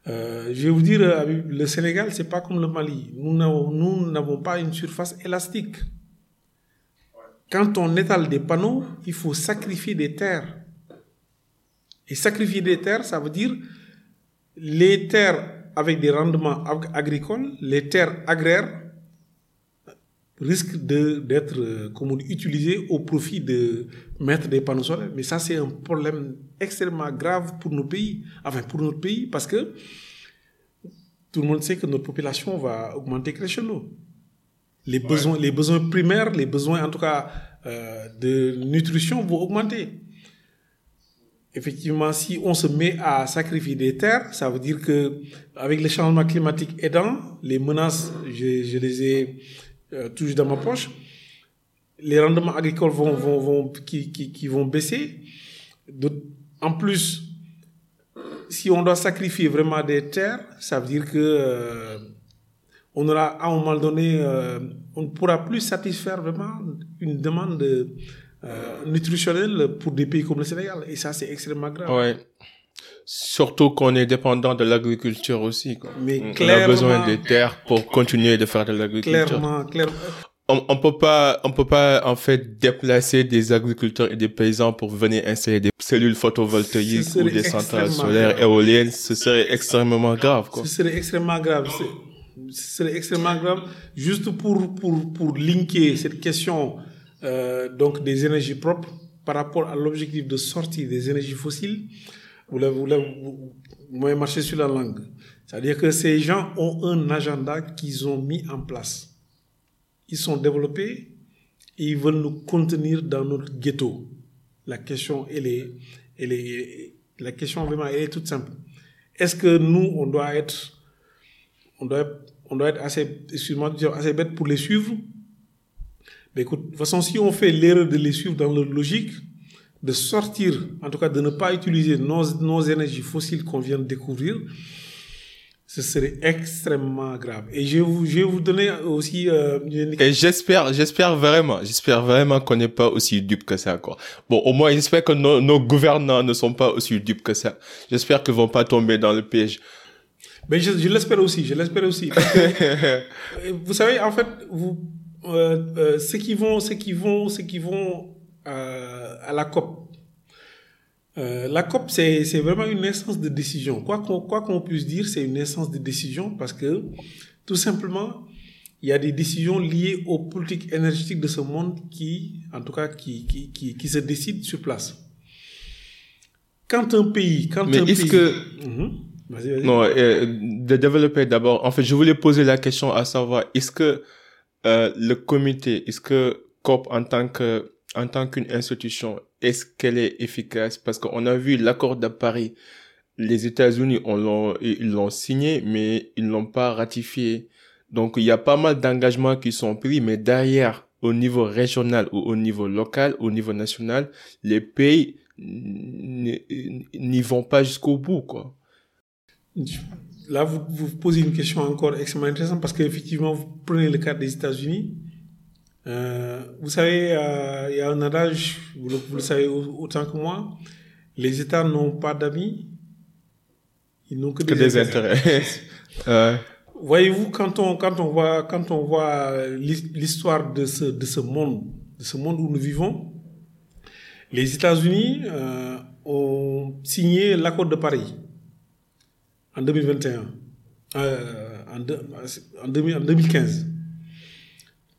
je vais vous dire, le Sénégal, c'est pas comme le Mali. Nous n'avons pas une surface élastique. Quand on étale des panneaux, il faut sacrifier des terres. Et sacrifier des terres, ça veut dire les terres avec des rendements agricoles, les terres agraires risquent d'être euh, utilisées au profit de mettre des panneaux solaires. Mais ça, c'est un problème extrêmement grave pour nos pays, enfin pour notre pays, parce que tout le monde sait que notre population va augmenter crescendo les besoins, les besoins primaires, les besoins en tout cas euh, de nutrition vont augmenter. effectivement, si on se met à sacrifier des terres, ça veut dire que avec les changements climatiques aidant, les menaces, je, les ai euh, toujours dans ma poche, les rendements agricoles vont, vont, vont qui, qui, vont baisser. En plus, si on doit sacrifier vraiment des terres, ça veut dire que euh, on aura à un moment donné, euh, on ne pourra plus satisfaire vraiment une demande euh, nutritionnelle pour des pays comme le Sénégal. Et ça, c'est extrêmement grave. Ouais. Surtout qu'on est dépendant de l'agriculture aussi. Quoi. Mais on a besoin des terres pour continuer de faire de l'agriculture. clairement, clairement. On, on peut pas, on peut pas en fait déplacer des agriculteurs et des paysans pour venir installer des cellules photovoltaïques ou des centrales solaires, éoliennes. Ce serait extrêmement grave, quoi. Ce serait extrêmement grave. Ce serait extrêmement grave. Juste pour, pour, pour linker cette question euh, donc des énergies propres par rapport à l'objectif de sortie des énergies fossiles, vous m'avez marché sur la langue. C'est-à-dire que ces gens ont un agenda qu'ils ont mis en place. Ils sont développés et ils veulent nous contenir dans notre ghetto. La question, est, elle est, la question vraiment, est toute simple. Est-ce que nous, on doit être, on doit, être- assez, excuse-moi assez bête pour les suivre? Mais écoute, de toute façon, si on fait l'erreur de les suivre dans leur logique, de sortir, en tout cas de ne pas utiliser nos, nos énergies fossiles qu'on vient de découvrir, ce serait extrêmement grave. Et je vais vous, je vous donner aussi euh, une. Et j'espère, j'espère vraiment, j'espère vraiment qu'on n'est pas aussi dupe que ça, quoi. Bon, au moins, j'espère que nos, nos gouvernants ne sont pas aussi dupes que ça. J'espère qu'ils vont pas tomber dans le piège. Mais je, je l'espère aussi, je l'espère aussi. Parce que, vous savez, en fait, vous, euh, euh, ceux qui vont, ceux qui vont, ceux qui vont euh, à la COP, la COP, c'est c'est vraiment une instance de décision. Quoi qu'on quoi qu'on puisse dire, c'est une instance de décision parce que, tout simplement, il y a des décisions liées aux politiques énergétiques de ce monde qui, en tout cas, qui, qui, qui, qui se décident sur place. Quand un pays, quand Mais un est-ce pays... que, Mhm. Non, euh, de développer d'abord. En fait, je voulais poser la question à savoir, est-ce que euh, le comité, est-ce que COP en tant que en tant qu'une institution, est-ce qu'elle est efficace? Parce qu'on a vu l'accord de Paris, les États-Unis on l'ont ils l'ont signé, mais ils l'ont pas ratifié. Donc il y a pas mal d'engagements qui sont pris, mais derrière, au niveau régional ou au niveau local, au niveau national, les pays n'y vont pas jusqu'au bout, quoi. Là, vous, vous posez une question encore extrêmement intéressante parce qu'effectivement, vous prenez le cas des États-Unis. Euh, vous savez, euh, il y a un adage, vous le, vous le savez au- autant que moi, les États n'ont pas d'amis, ils n'ont que, Que des intérêts. Euh, Voyez-vous, quand on, quand on voit, quand on voit l'his- l'histoire de ce, de ce monde, de ce monde où nous vivons, les États-Unis euh, ont signé l'accord de Paris en 2021, euh, en, deux- en, 2000 en 2015.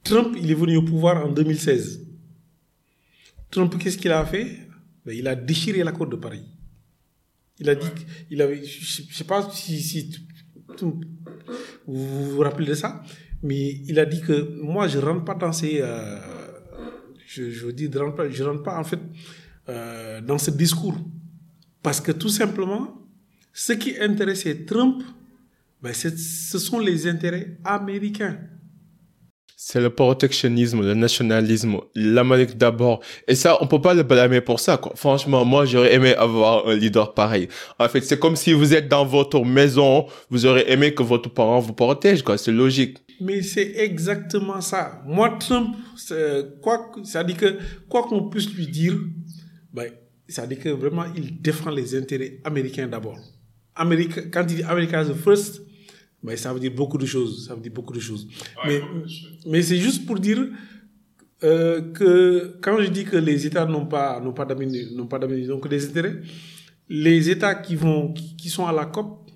Trump, il est venu au pouvoir en 2016. Trump, qu'est-ce qu'il a fait? Ben, Il a déchiré l'accord de Paris. Il a dit qu'il avait, je ne sais pas si, vous vous rappelez de ça, mais il a dit que moi, je ne rentre pas dans ces. euh, je, pas, je rentre pas en fait euh, dans ce discours. Parce que tout simplement, ce qui intéressait Trump, ben, ce sont les intérêts américains. C'est le protectionnisme, le nationalisme, l'Amérique d'abord. Et ça, on peut pas le blâmer pour ça, quoi. Franchement, moi, j'aurais aimé avoir un leader pareil. En fait, c'est comme si vous êtes dans votre maison, vous aurez aimé que votre parent vous protège, quoi. C'est logique. Mais c'est exactement ça. Moi, Trump, quoi, ça dit que quoi qu'on puisse lui dire, ben, ça dit que vraiment il défend les intérêts américains d'abord. Amérique, quand il dit America the first, ben, ça veut dire beaucoup de choses. Ça veut dire beaucoup de choses. mais mais c'est juste pour dire euh, que quand je dis que les États n'ont pas n'ont pas d'amis, n'ont pas d'amis, donc des intérêts, les États qui vont qui, qui sont à la COP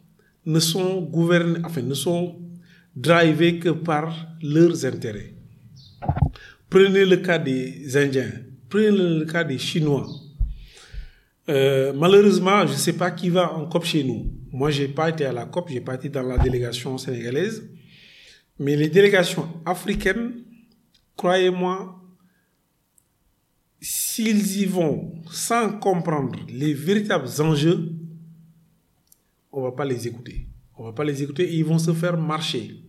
ne sont gouvernés, enfin ne sont drivés que par leurs intérêts. Prenez le cas des Indiens, prenez le cas des Chinois. Euh, malheureusement, je ne sais pas qui va en COP chez nous. Moi, j'ai pas été à la COP, j'ai pas été dans la délégation sénégalaise. Mais les délégations africaines, croyez-moi, s'ils y vont sans comprendre les véritables enjeux, on va pas les écouter. On va pas les écouter et ils vont se faire marcher.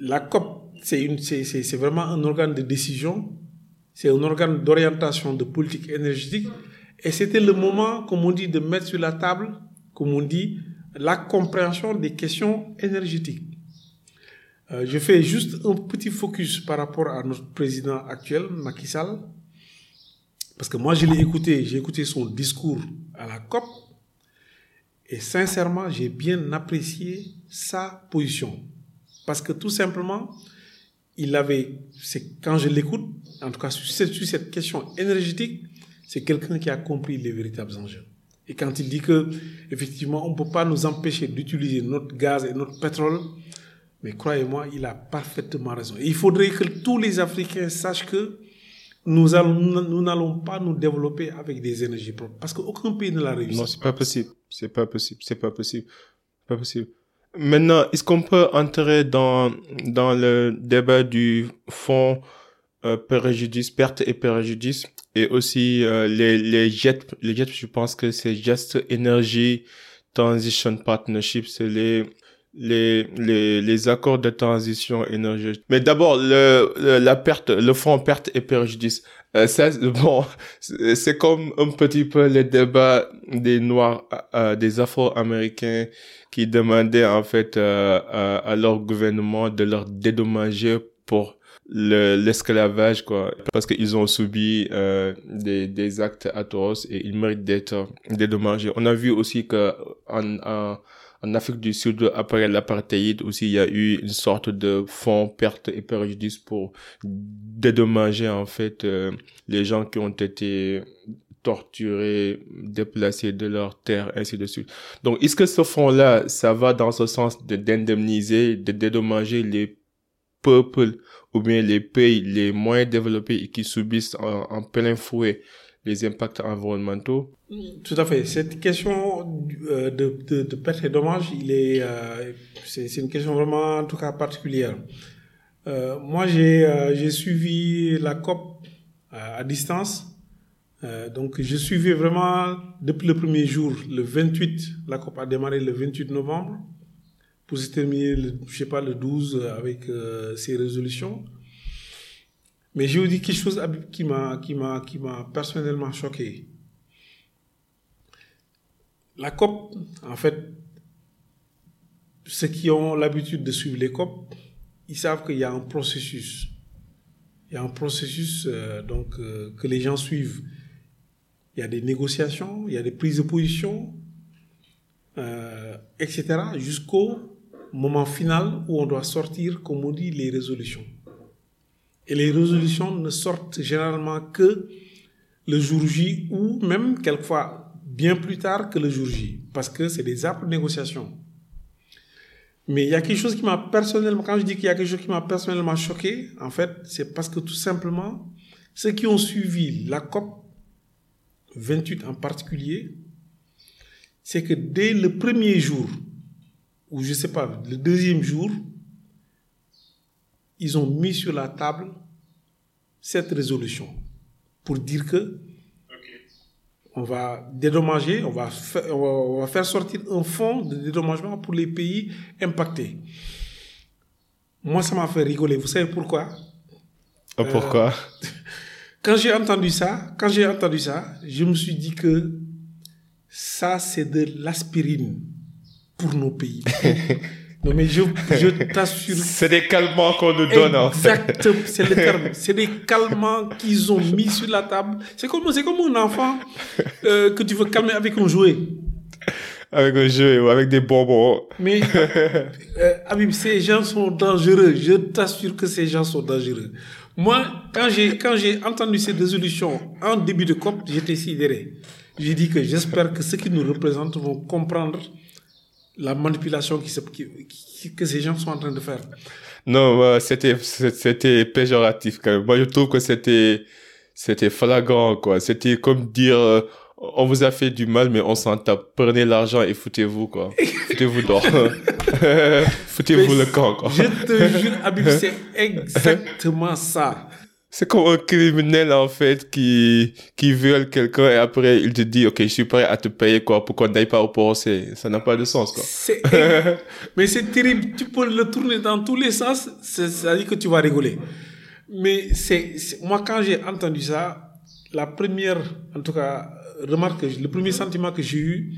La COP, c'est vraiment un organe de décision, c'est un organe d'orientation de politique énergétique. Et c'était le moment, comme on dit, de mettre sur la table, comme on dit, la compréhension des questions énergétiques. Euh, je fais juste un petit focus par rapport à notre président actuel, Macky Sall, parce que moi je l'ai écouté, j'ai écouté son discours à la COP, et sincèrement, j'ai bien apprécié sa position. Parce que tout simplement, il avait, c'est quand je l'écoute, en tout cas sur cette, sur cette question énergétique, c'est quelqu'un qui a compris les véritables enjeux. Et quand il dit que, effectivement, on ne peut pas nous empêcher d'utiliser notre gaz et notre pétrole, mais croyez-moi, il a parfaitement raison. il faudrait que tous les Africains sachent que nous n'allons pas nous développer avec des énergies propres. Parce qu'aucun pays ne l'a réussi. Non, c'est pas possible. C'est pas possible. C'est pas possible. Pas possible. Maintenant, est-ce qu'on peut entrer dans, dans le débat du fonds euh, préjudice, perte et préjudice et aussi euh, les, les jets, les jets, je pense que c'est Just Energy Transition Partnership, c'est les les, les, les accords de transition énergétique. Mais d'abord, le, la perte, le fonds perte et préjudice. Euh, ça, bon, c'est comme un petit peu le débat des Noirs, euh, des Afro-Américains qui demandaient en fait euh, à, leur gouvernement de leur dédommager pour l'esclavage quoi parce qu'ils ont subi euh, des, des actes atroces et ils méritent d'être dédommagés on a vu aussi que en, en en Afrique du Sud, après l'apartheid aussi, il y a eu une sorte de fonds perte et préjudice pour dédommager en fait euh, les gens qui ont été torturés, déplacés de leur terre, ainsi de suite. Donc, est-ce que ce fonds-là, ça va dans ce sens de d'indemniser, de dédommager les peuples ou bien les pays les moins développés et qui subissent en, plein fouet les impacts environnementaux? Tout à fait. Cette question euh, de, de, perte et dommages, il est, euh, c'est, une question vraiment, en tout cas, particulière. Euh, moi, j'ai, suivi la COP à distance. donc, je suivais vraiment depuis le premier jour, le 28, la COP a démarré le 28 novembre, pour se terminer, le, je sais pas, le 12 avec ses résolutions. Mais je vous dis quelque chose qui m'a, qui m'a, qui m'a personnellement choqué. La COP, en fait, ceux qui ont l'habitude de suivre les COP, ils savent qu'il y a un processus. Il y a un processus euh, donc, euh, que les gens suivent. Il y a des négociations, il y a des prises de position, euh, etc., jusqu'au moment final où on doit sortir, comme on dit, les résolutions. Et les résolutions ne sortent généralement que le jour J ou même quelquefois bien plus tard que le jour J, parce que c'est des âpres négociations. Mais il y a quelque chose qui m'a personnellement, quand je dis qu'il y a quelque chose qui m'a personnellement choqué, en fait, c'est parce que tout simplement, ceux qui ont suivi la COP 28 en particulier, c'est que dès le premier jour, ou je sais pas, le deuxième jour, ils ont mis sur la table cette résolution pour dire que on va dédommager, on va, faire, on va faire sortir un fonds de dédommagement pour les pays impactés. Moi, ça m'a fait rigoler. Vous savez pourquoi? Oh, Pourquoi? Euh, Quand j'ai entendu ça, quand j'ai entendu ça, je me suis dit que ça, c'est de l'aspirine pour nos pays. Non, mais je, je t'assure. c'est des calmants qu'on nous donne, en fait. Exactement, c'est le terme. C'est des calmants qu'ils ont mis sur la table. C'est comme, c'est comme un enfant euh, que tu veux calmer avec un jouet. Avec un jouet ou avec des bonbons. Mais, euh, ces gens sont dangereux. Je t'assure que ces gens sont dangereux. Moi, quand j'ai, quand j'ai entendu ces résolutions en début de COP, j'étais sidéré. J'ai dit que j'espère que ceux qui nous représentent vont comprendre la manipulation qui, que ces gens sont en train de faire. Non, c'était c'était péjoratif quand même. Moi, je trouve que c'était c'était flagrant quoi. C'était comme dire euh, on vous a fait du mal, mais on s'en tape. Prenez l'argent et foutez-vous quoi. foutez-vous dehors. foutez-vous le camp quoi. Je te jure, Abib, c'est exactement ça. C'est comme un criminel, en fait, qui, qui viole quelqu'un et après, il te dit, OK, je suis prêt à te payer, quoi, pour qu'on n'aille pas au procès. Ça n'a pas de sens, quoi. Mais c'est terrible. Tu peux le tourner dans tous les sens. C'est-à-dire que tu vas rigoler. Mais c'est, moi, quand j'ai entendu ça, la première, en tout cas, remarque, le premier sentiment que j'ai eu,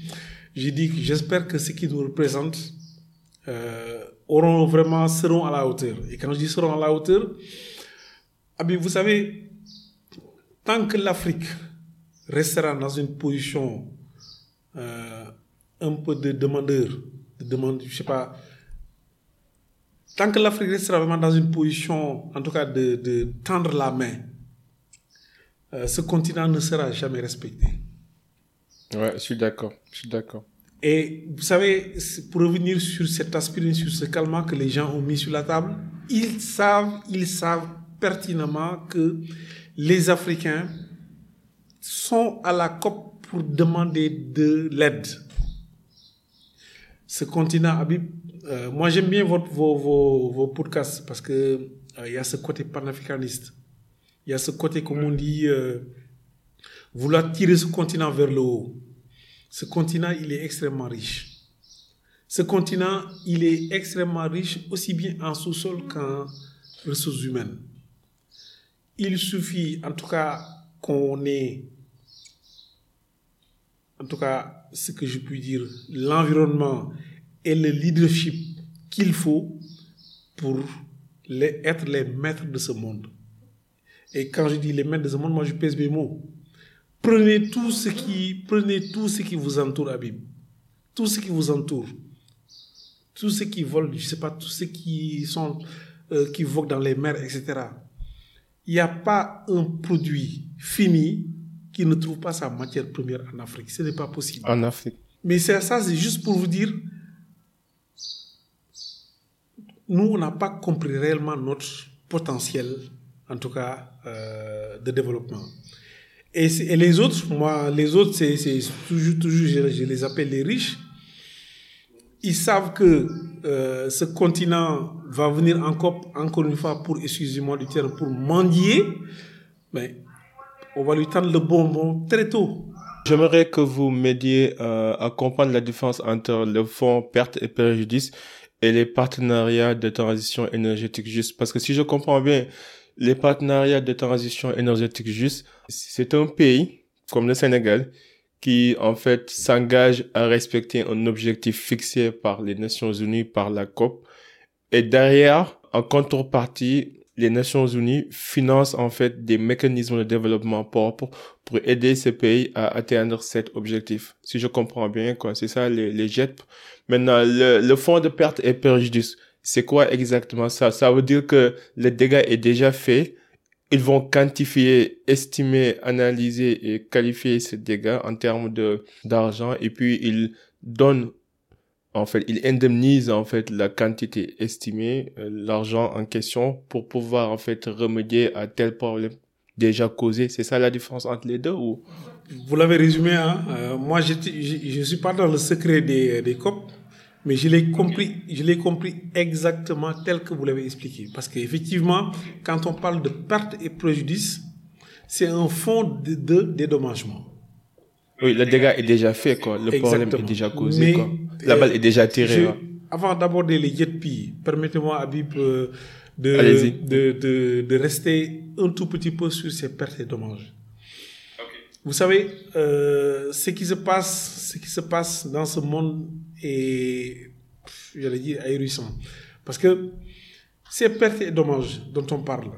j'ai dit que j'espère que ceux qui nous représentent, euh, auront vraiment, seront à la hauteur. Et quand je dis seront à la hauteur, ah vous savez, tant que l'Afrique restera dans une position euh, un peu de demandeur, de demande, je sais pas, tant que l'Afrique restera vraiment dans une position, en tout cas, de, de tendre la main, euh, ce continent ne sera jamais respecté. Ouais, je suis d'accord, je suis d'accord. Et vous savez, pour revenir sur cette aspirine, sur ce calmant que les gens ont mis sur la table, ils savent, ils savent que les Africains sont à la COP pour demander de l'aide. Ce continent, Habib, euh, moi j'aime bien votre, vos, vos, vos, podcasts parce que euh, il y a ce côté panafricaniste. Il y a ce côté, comme on dit, euh, vouloir tirer ce continent vers le haut. Ce continent, il est extrêmement riche. Ce continent, il est extrêmement riche aussi bien en sous-sol qu'en ressources humaines il suffit en tout cas qu'on ait, en tout cas ce que je puis dire, l'environnement et le leadership qu'il faut pour être les maîtres de ce monde. Et quand je dis les maîtres de ce monde, moi je pèse mes mots. Prenez tout ce qui, prenez tout ce qui vous entoure, Abib. Tout ce qui vous entoure. Tout ce qui vole, je sais pas, tout ce qui sont, euh, qui voguent dans les mers, etc il n'y a pas un produit fini qui ne trouve pas sa matière première en Afrique. Ce n'est pas possible. En Afrique. Mais c'est ça, c'est juste pour vous dire, nous, on n'a pas compris réellement notre potentiel, en tout cas, euh, de développement. Et, les autres, moi, les autres, c'est toujours, toujours je, les appelle les riches. Ils savent que euh, ce continent va venir encore, encore une fois, pour, excusez-moi du terme, pour mendier, mais on va lui tendre le bonbon très tôt. J'aimerais que vous m'aidiez euh, à comprendre la différence entre le fonds perte et préjudice et les partenariats de transition énergétique juste. Parce que si je comprends bien, les partenariats de transition énergétique juste, c'est un pays comme le Sénégal qui en fait s'engage à respecter un objectif fixé par les Nations Unies, par la COP. Et derrière, en contrepartie, les Nations Unies financent en fait des mécanismes de développement pour, pour, aider ces pays à atteindre cet objectif. Si je comprends bien, quoi, c'est ça les, les. Maintenant, le, le fonds de perte et préjudice, c'est quoi exactement ça? Ça veut dire que le dégât est déjà fait, ils vont quantifier, estimer, analyser et qualifier ces dégâts en termes de d'argent et puis ils donnent en fait, ils indemnisent en fait la quantité estimée, euh, l'argent en question pour pouvoir en fait remédier à tel problème déjà causé. C'est ça la différence entre les deux ou? Vous l'avez résumé, hein. Euh, moi, je ne suis pas dans le secret des, des COP. Mais je l'ai compris, je l'ai compris exactement tel que vous l'avez expliqué. Parce qu'effectivement, quand on parle de perte et préjudice, c'est un fond de, de dédommagement. Oui, le dégât est déjà fait, quoi. Le problème est déjà causé, quoi. La balle est déjà tirée. Avant d'aborder les jet permettez-moi, Habib, euh, de, de, de, de, rester un tout petit peu sur ces pertes et dommages. Vous savez, euh, ce qui se passe, ce qui se passe dans ce monde est, j'allais dire, ahurissant. Parce que ces pertes et dommages dont on parle,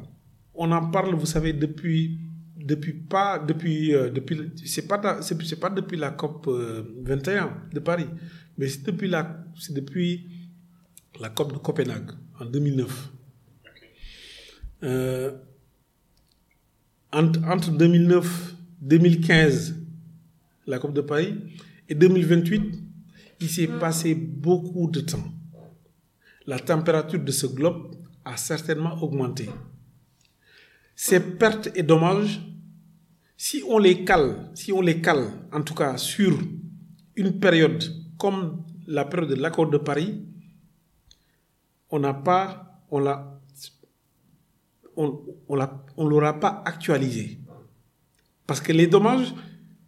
on en parle, vous savez, depuis, depuis pas, depuis, euh, depuis, c'est pas, c'est, pas depuis la COP 21 euh, de Paris, mais c'est depuis la, depuis la COP de Copenhague en 2009. Euh, entre, entre 2009 2015, la COP de Paris, et 2028, il s'est passé beaucoup de temps. La température de ce globe a certainement augmenté. Ces pertes et dommages, si on les cale, si on les cale, en tout cas sur une période comme la période de l'accord de Paris, on n'a pas, on l'a, on ne l'aura pas actualisé. Parce que les dommages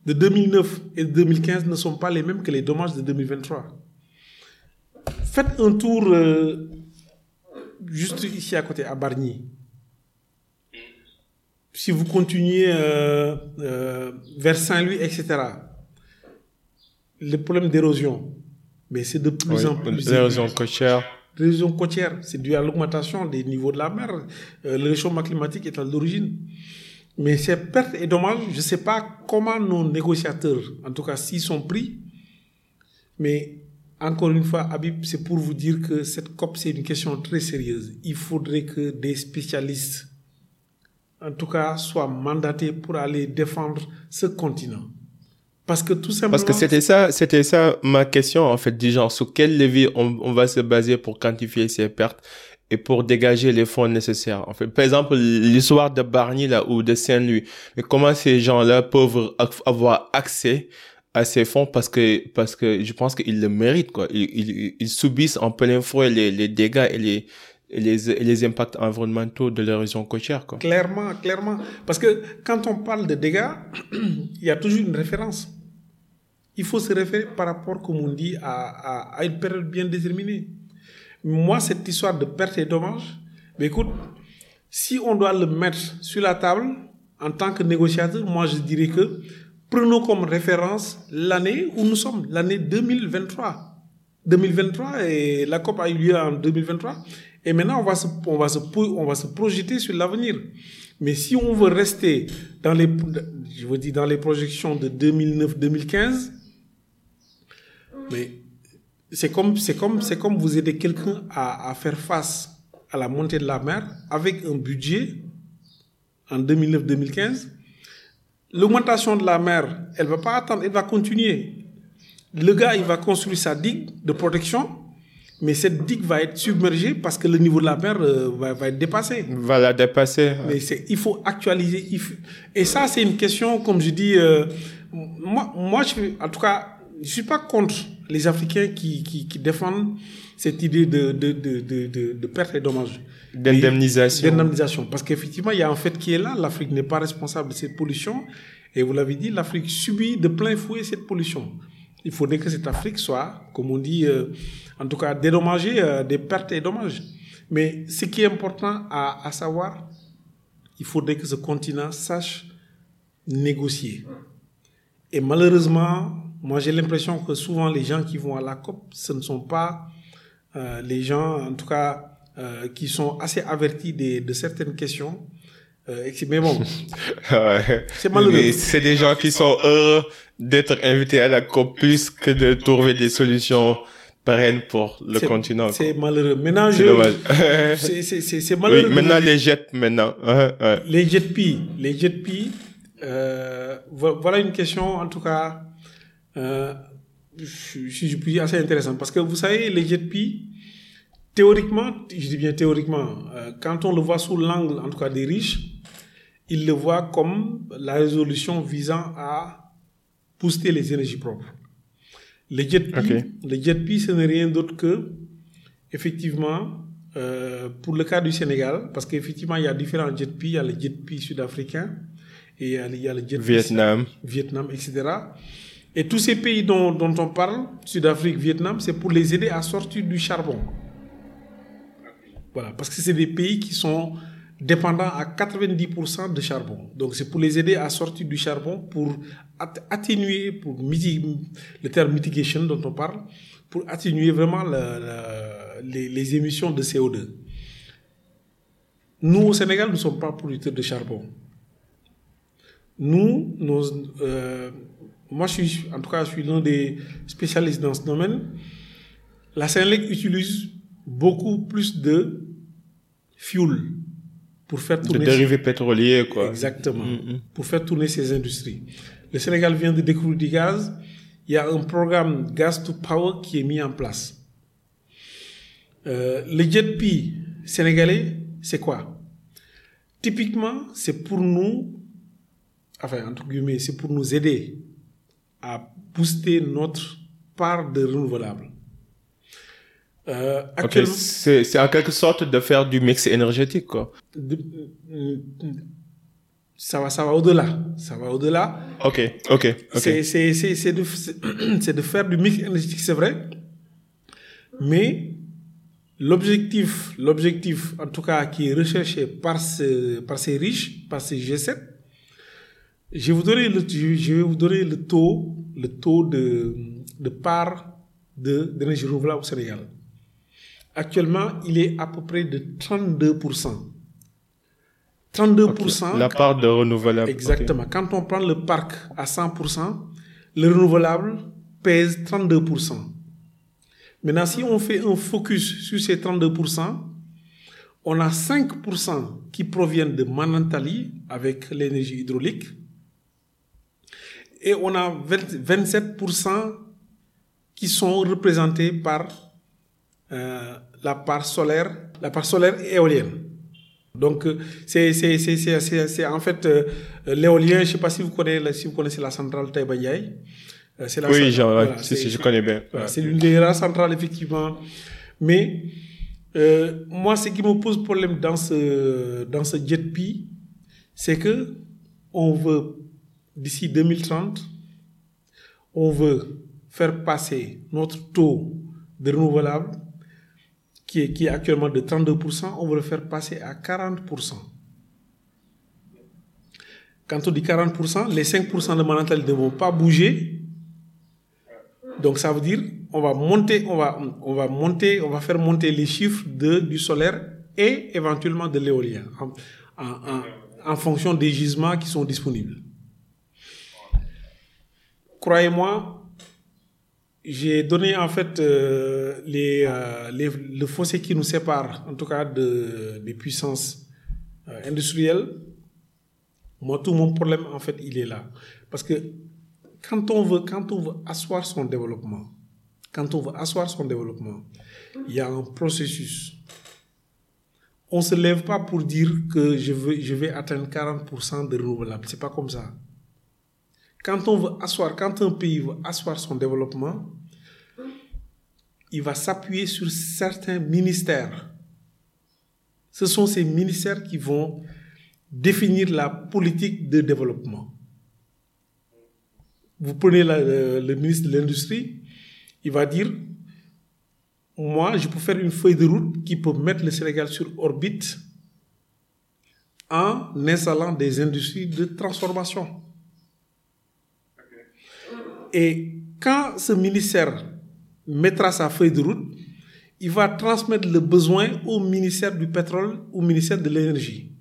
de 2009 et de 2015 ne sont pas les mêmes que les dommages de 2023. Faites un tour euh, juste ici à côté, à Bargny. Si vous continuez euh, euh, vers Saint-Louis, etc., le problème d'érosion, mais c'est de plus en plus. L'érosion côtière. L'érosion côtière, c'est dû à l'augmentation des niveaux de la mer. le réchauffement climatique est à l'origine. Mais ces pertes et dommages, je ne sais pas comment nos négociateurs, en tout cas s'ils sont pris, mais encore une fois, Habib, c'est pour vous dire que cette COP, c'est une question très sérieuse. Il faudrait que des spécialistes, en tout cas, soient mandatés pour aller défendre ce continent. Parce que tout simplement. Parce que c'était ça, c'était ça ma question, en fait, du genre, sur quel levier on, on va se baser pour quantifier ces pertes? Et pour dégager les fonds nécessaires. En par exemple, l'histoire de Barnier ou de Saint-Louis, mais comment ces gens-là peuvent avoir accès à ces fonds parce que parce que je pense qu'ils le méritent quoi. Ils, ils, subissent en plein fouet les, dégâts et les les, les impacts environnementaux de l'érosion côtière quoi. Clairement, clairement, parce que quand on parle de dégâts, il y a toujours une référence. Il faut se référer par rapport, comme on dit, à, à une période bien déterminée. Moi, cette histoire de perte et dommages, mais écoute, si on doit le mettre sur la table en tant que négociateur, moi je dirais que prenons comme référence l'année où nous sommes, l'année 2023. 2023 et la COP a eu lieu en 2023 et maintenant on va se, on va se, on va se projeter sur l'avenir. Mais si on veut rester dans les, je veux dire dans les projections de 2009-2015, mais c'est comme, c'est comme, c'est comme vous aider quelqu'un à, à, faire face à la montée de la mer avec un budget en 2009-2015. L'augmentation de la mer, elle va pas attendre, elle va continuer. Le gars, il va construire sa digue de protection, mais cette digue va être submergée parce que le niveau de la mer euh, va, va, être dépassé. Va la dépasser. Mais c'est, il faut actualiser. Il faut... Et ça, c'est une question, comme je dis, euh, moi, moi, je, en tout cas, je suis pas contre les Africains qui, qui, qui défendent cette idée de, de, de, de, de perte et dommages. D'indemnisation. D'indemnisation. Parce qu'effectivement, il y a un fait qui est là. L'Afrique n'est pas responsable de cette pollution. Et vous l'avez dit, l'Afrique subit de plein fouet cette pollution. Il faudrait que cette Afrique soit, comme on dit, euh, en tout cas, dédommagée euh, des pertes et dommages. Mais ce qui est important à, à savoir, il faudrait que ce continent sache négocier. Et malheureusement, moi, j'ai l'impression que souvent les gens qui vont à la COP, ce ne sont pas euh, les gens, en tout cas, euh, qui sont assez avertis de, de certaines questions. Euh, mais bon, c'est malheureux. C'est des gens qui sont heureux d'être invités à la COP plus que de trouver des solutions pérennes pour le continent. C'est malheureux. Maintenant, je... c'est malheureux. Oui, maintenant les jets, maintenant. Les jet les jet euh, voilà une question, en tout cas, euh, je, je, je assez intéressant parce que vous savez, les jet théoriquement, je dis bien théoriquement, euh, quand on le voit sous l'angle, en tout cas des riches, ils le voient comme la résolution visant à booster les énergies propres. Les jet okay. les jet ce n'est rien d'autre que, effectivement, euh, pour le cas du Sénégal, parce qu'effectivement, il y a différents jet il y a les jet sud-africains et il y a les jet Vietnam, Vietnam, etc. Et tous ces pays dont, on parle, Sud-Afrique, Vietnam, c'est pour les aider à sortir du charbon. Voilà, parce que c'est des pays qui sont dépendants à 90% de charbon. Donc c'est pour les aider à sortir du charbon, pour atténuer, pour le terme mitigation dont on parle, pour atténuer vraiment les, émissions de CO2. Nous, au Sénégal, nous ne sommes pas producteurs de charbon. Nous, nos, euh, moi, je suis, en tout cas, je suis l'un des spécialistes dans ce domaine. La Sénélec utilise beaucoup plus de fuel pour faire tourner. De dérivés pétroliers, quoi. Exactement. Mm -hmm. Pour faire tourner ces industries. Le Sénégal vient de découvrir du gaz. Il y a un programme Gas to Power qui est mis en place. Euh, le jet P sénégalais, c'est quoi? Typiquement, c'est pour nous, enfin, entre guillemets, c'est pour nous aider à booster notre part de renouvelable. Euh, c'est en quelque sorte de faire du mix énergétique, quoi. ça va, ça va au-delà. Ça va au-delà. Ok, ok, C'est de, de faire du mix énergétique, c'est vrai. Mais l'objectif, l'objectif, en tout cas, qui est recherché par, ce, par ces riches, par ces G7, je vais vous donner le, je vais vous donner le taux, le taux de, de part d'énergie renouvelable au Sénégal. Actuellement, il est à peu près de 32%. 32%. La part de renouvelable. Exactement. Quand on prend le parc à 100%, le renouvelable pèse 32%. Maintenant, si on fait un focus sur ces 32%, on a 5% qui proviennent de Manantali avec l'énergie hydraulique et on a 27% qui sont représentés par euh, la part solaire, la part solaire et éolienne. Donc, c'est, c'est, c'est, c'est, en fait euh, l'éolien, je ne sais pas si vous connaissez, si vous connaissez la centrale Taïba euh, c'est la oui, genre, voilà, si, je connais bien. C'est l'une des rares centrales, effectivement. Mais euh, moi, ce qui me pose problème dans ce, dans ce JetP, c'est que on veut, d'ici 2030, on veut faire passer notre taux de renouvelable, qui est, actuellement de 32%, on veut le faire passer à 40%. Quand on dit 40%, les 5% de Manantal ne vont pas bouger, donc ça veut dire on va monter, on va, on va monter, on va faire monter les chiffres du solaire et éventuellement de l'éolien en, en, en, fonction des gisements qui sont disponibles. Croyez-moi, j'ai donné en fait euh, les, euh, les, le fossé qui nous sépare, en tout cas de, des puissances euh, industrielles. Moi, tout mon problème, en fait, il est là. Parce que quand on veut, quand on veut asseoir son développement, quand on veut asseoir son développement, il y a un processus. On ne se lève pas pour dire que je, veux, je vais atteindre 40% de renouvelables. Ce n'est pas comme ça. Quand on veut asseoir, quand un pays veut asseoir son développement, il va s'appuyer sur certains ministères. Ce sont ces ministères qui vont définir la politique de développement. Vous prenez le, ministre de l'Industrie, il va dire, moi, je peux faire une feuille de route qui peut mettre le Sénégal sur orbite en installant des industries de transformation. Et quand ce ministère mettra sa feuille de route, il va transmettre le besoin au ministère du pétrole, au ministère de l'énergie.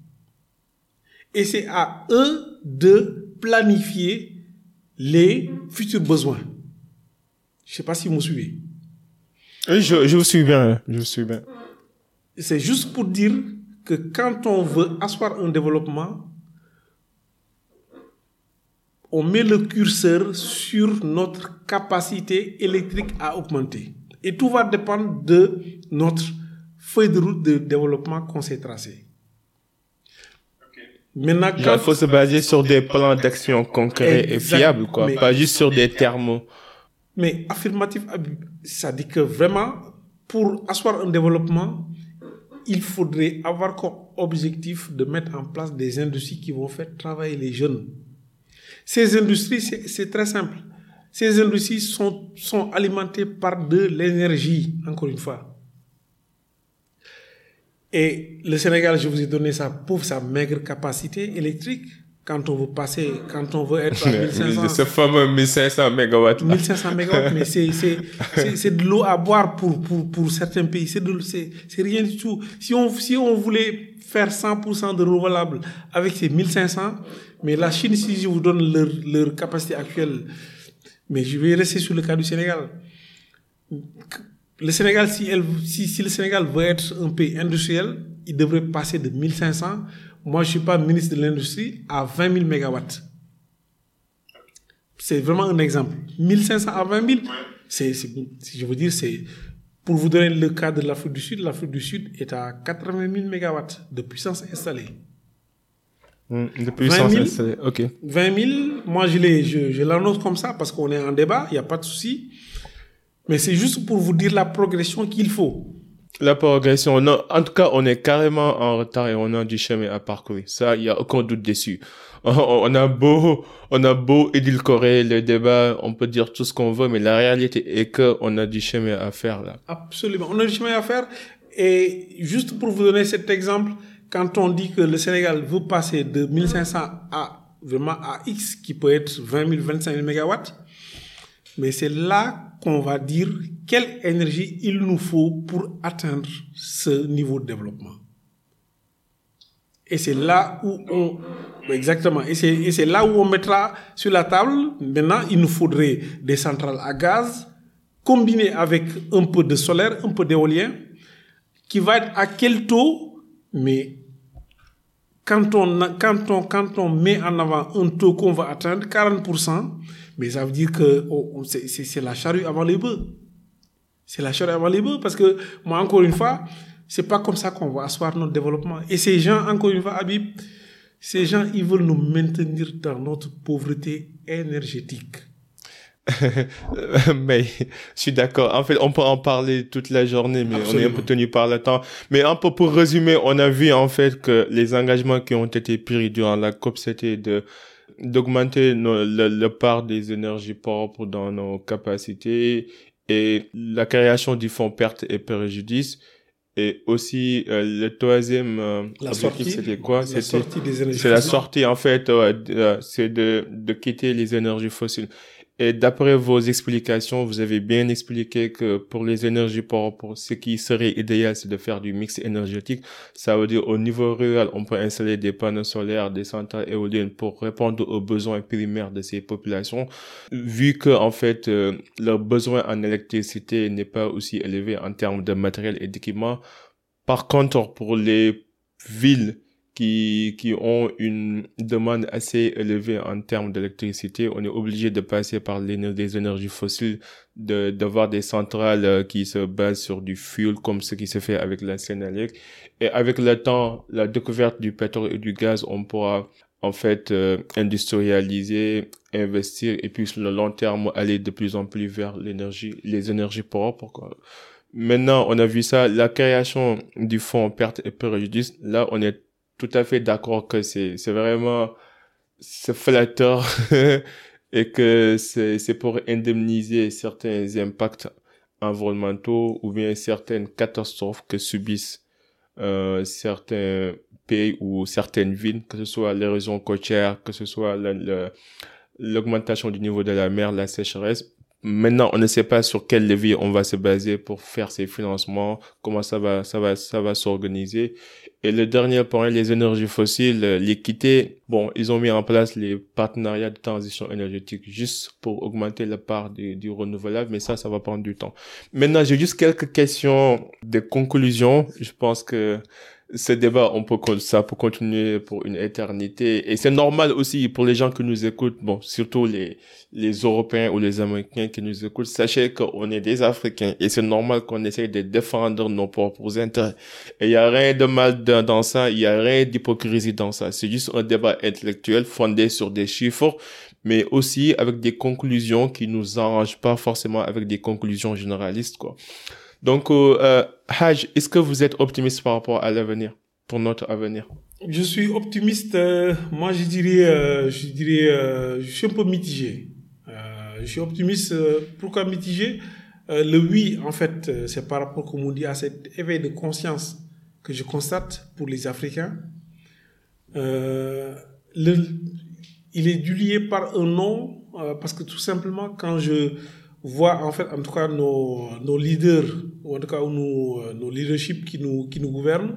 Et c'est à eux de planifier les futurs besoins. Je ne sais pas si vous me suivez. Oui, je, je vous suis bien. Je vous suis bien. C'est juste pour dire que quand on veut asseoir un développement, on met le curseur sur notre capacité électrique à augmenter. Et tout va dépendre de notre feuille de route de développement qu'on s'est tracé. Maintenant, il faut se baser sur des plans d'action concrets et fiables, quoi, pas juste sur des thermos. Mais affirmatif, ça dit que vraiment, pour asseoir un développement, il faudrait avoir comme objectif de mettre en place des industries qui vont faire travailler les jeunes. Ces industries, c'est très simple. Ces industries sont, alimentées par de l'énergie, encore une fois. Et le Sénégal, je vous ai donné sa pauvre, sa maigre capacité électrique. Quand on veut passer, quand on veut être à 1500. Ce fameux 1500 mégawatts. 1500 mégawatts, mais c'est de l'eau à boire pour, pour, pour certains pays. C'est rien du tout. Si on, si on voulait faire 100% de renouvelables avec ces 1500, mais la Chine, si je vous donne leur, leur capacité actuelle, mais je vais rester sur le cas du Sénégal le Sénégal, si, elle, si, si, le Sénégal veut être un pays industriel, il devrait passer de 1500. Moi, je ne suis pas ministre de l'Industrie à 20 000 mégawatts. C'est vraiment un exemple. 1500 à 20 000, c'est, je veux dire, c'est, pour vous donner le cas de l'Afrique du Sud, l'Afrique du Sud est à 80 000 mégawatts de puissance installée. Hmm, de puissance installée, ok. 20 000, moi je, je, je l'annonce comme ça parce qu'on est en débat, il n'y a pas de souci. Mais c'est juste pour vous dire la progression qu'il faut. La progression, non. En tout cas, on est carrément en retard et on a du chemin à parcourir. Ça, il y a aucun doute dessus. On a beau, on a beau édulcorer le débat, on peut dire tout ce qu'on veut, mais la réalité est que on a du chemin à faire là. Absolument, on a du chemin à faire. Et juste pour vous donner cet exemple, quand on dit que le Sénégal veut passer de 1500 à vraiment à X, qui peut être 20 000, 25 000 mégawatts, mais c'est là qu'on va dire quelle énergie il nous faut pour atteindre ce niveau de développement. Et c'est là où on, exactement, et c'est là où on mettra sur la table, maintenant, il nous faudrait des centrales à gaz, combinées avec un peu de solaire, un peu d'éolien, qui va être à quel taux, mais quand on, quand on, quand on met en avant un taux qu'on va atteindre, 40%, mais ça veut dire que c'est la charrue avant les bœufs. C'est la charrue avant les bœufs parce que moi, encore une fois, c'est pas comme ça qu'on va asseoir notre développement. Et ces gens, encore une fois, Habib, ces gens, ils veulent nous maintenir dans notre pauvreté énergétique. mais je suis d'accord. En fait, on peut en parler toute la journée, mais on est un peu tenu par le temps. Mais un peu pour résumer, on a vu en fait que les engagements qui ont été pris durant la COP, c'était de d'augmenter le, le part des énergies propres dans nos capacités et la création du fonds perte et préjudice et aussi euh, le troisième euh, objectif c'était quoi? C'était c'est la sortie en fait euh, c'est de de quitter les énergies fossiles et d'après vos explications, vous avez bien expliqué que pour les énergies propres, ce qui serait idéal, c'est de faire du mix énergétique. Ça veut dire au niveau rural, on peut installer des panneaux solaires, des centrales éoliennes pour répondre aux besoins primaires de ces populations. Vu que, en fait, euh, leur besoin en électricité n'est pas aussi élevé en termes de matériel et d'équipement. Par contre, pour les villes qui, qui ont une demande assez élevée en termes d'électricité, on est obligé de passer par des énergies fossiles, de d'avoir des centrales euh, qui se basent sur du fuel comme ce qui se fait avec la Sénélec. Et avec le temps, la découverte du pétrole et du gaz, on pourra en fait euh, industrialiser, investir et puis sur le long terme aller de plus en plus vers l'énergie, les énergies propres. Quoi. Maintenant, on a vu ça, la création du fonds perte et préjudice. Là, on est tout à fait d'accord que c'est c'est vraiment c'est flatteur et que c'est c'est pour indemniser certains impacts environnementaux ou bien certaines catastrophes que subissent euh, certains pays ou certaines villes, que ce soit l'érosion côtière, que ce soit l'augmentation du niveau de la mer, la sécheresse. Maintenant, on ne sait pas sur quel levier on va se baser pour faire ces financements, comment ça va, ça va, ça va s'organiser. Et le dernier point, les énergies fossiles, euh, l'équité, bon, ils ont mis en place les partenariats de transition énergétique juste pour augmenter la part du, du renouvelable, mais ça, ça va prendre du temps. Maintenant, j'ai juste quelques questions de conclusion. Je pense que ce débat, on peut, ça peut continuer pour une éternité. Et c'est normal aussi pour les gens qui nous écoutent, bon, surtout les, les Européens ou les Américains qui nous écoutent. Sachez qu'on est des Africains et c'est normal qu'on essaye de défendre nos propres intérêts. Et il y a rien de mal dans ça, il y a rien d'hypocrisie dans ça. C'est juste un débat intellectuel fondé sur des chiffres, mais aussi avec des conclusions qui nous arrangent pas forcément avec des conclusions généralistes, quoi. Donc, euh, euh, Haj, est-ce que vous êtes optimiste par rapport à l'avenir, pour notre avenir? Je suis optimiste. Euh, moi, je dirais, euh, je dirais, je suis un peu mitigé. je suis optimiste. pourquoi mitigé? Le oui, en fait, c'est par rapport, comme on dit, à cet éveil de conscience que je constate pour les Africains. Il est dû lié par un nom, parce que tout simplement, quand je voit en fait, en tout cas, nos, nos leaders, ou en tout cas euh, nos leaderships qui nous, gouvernent,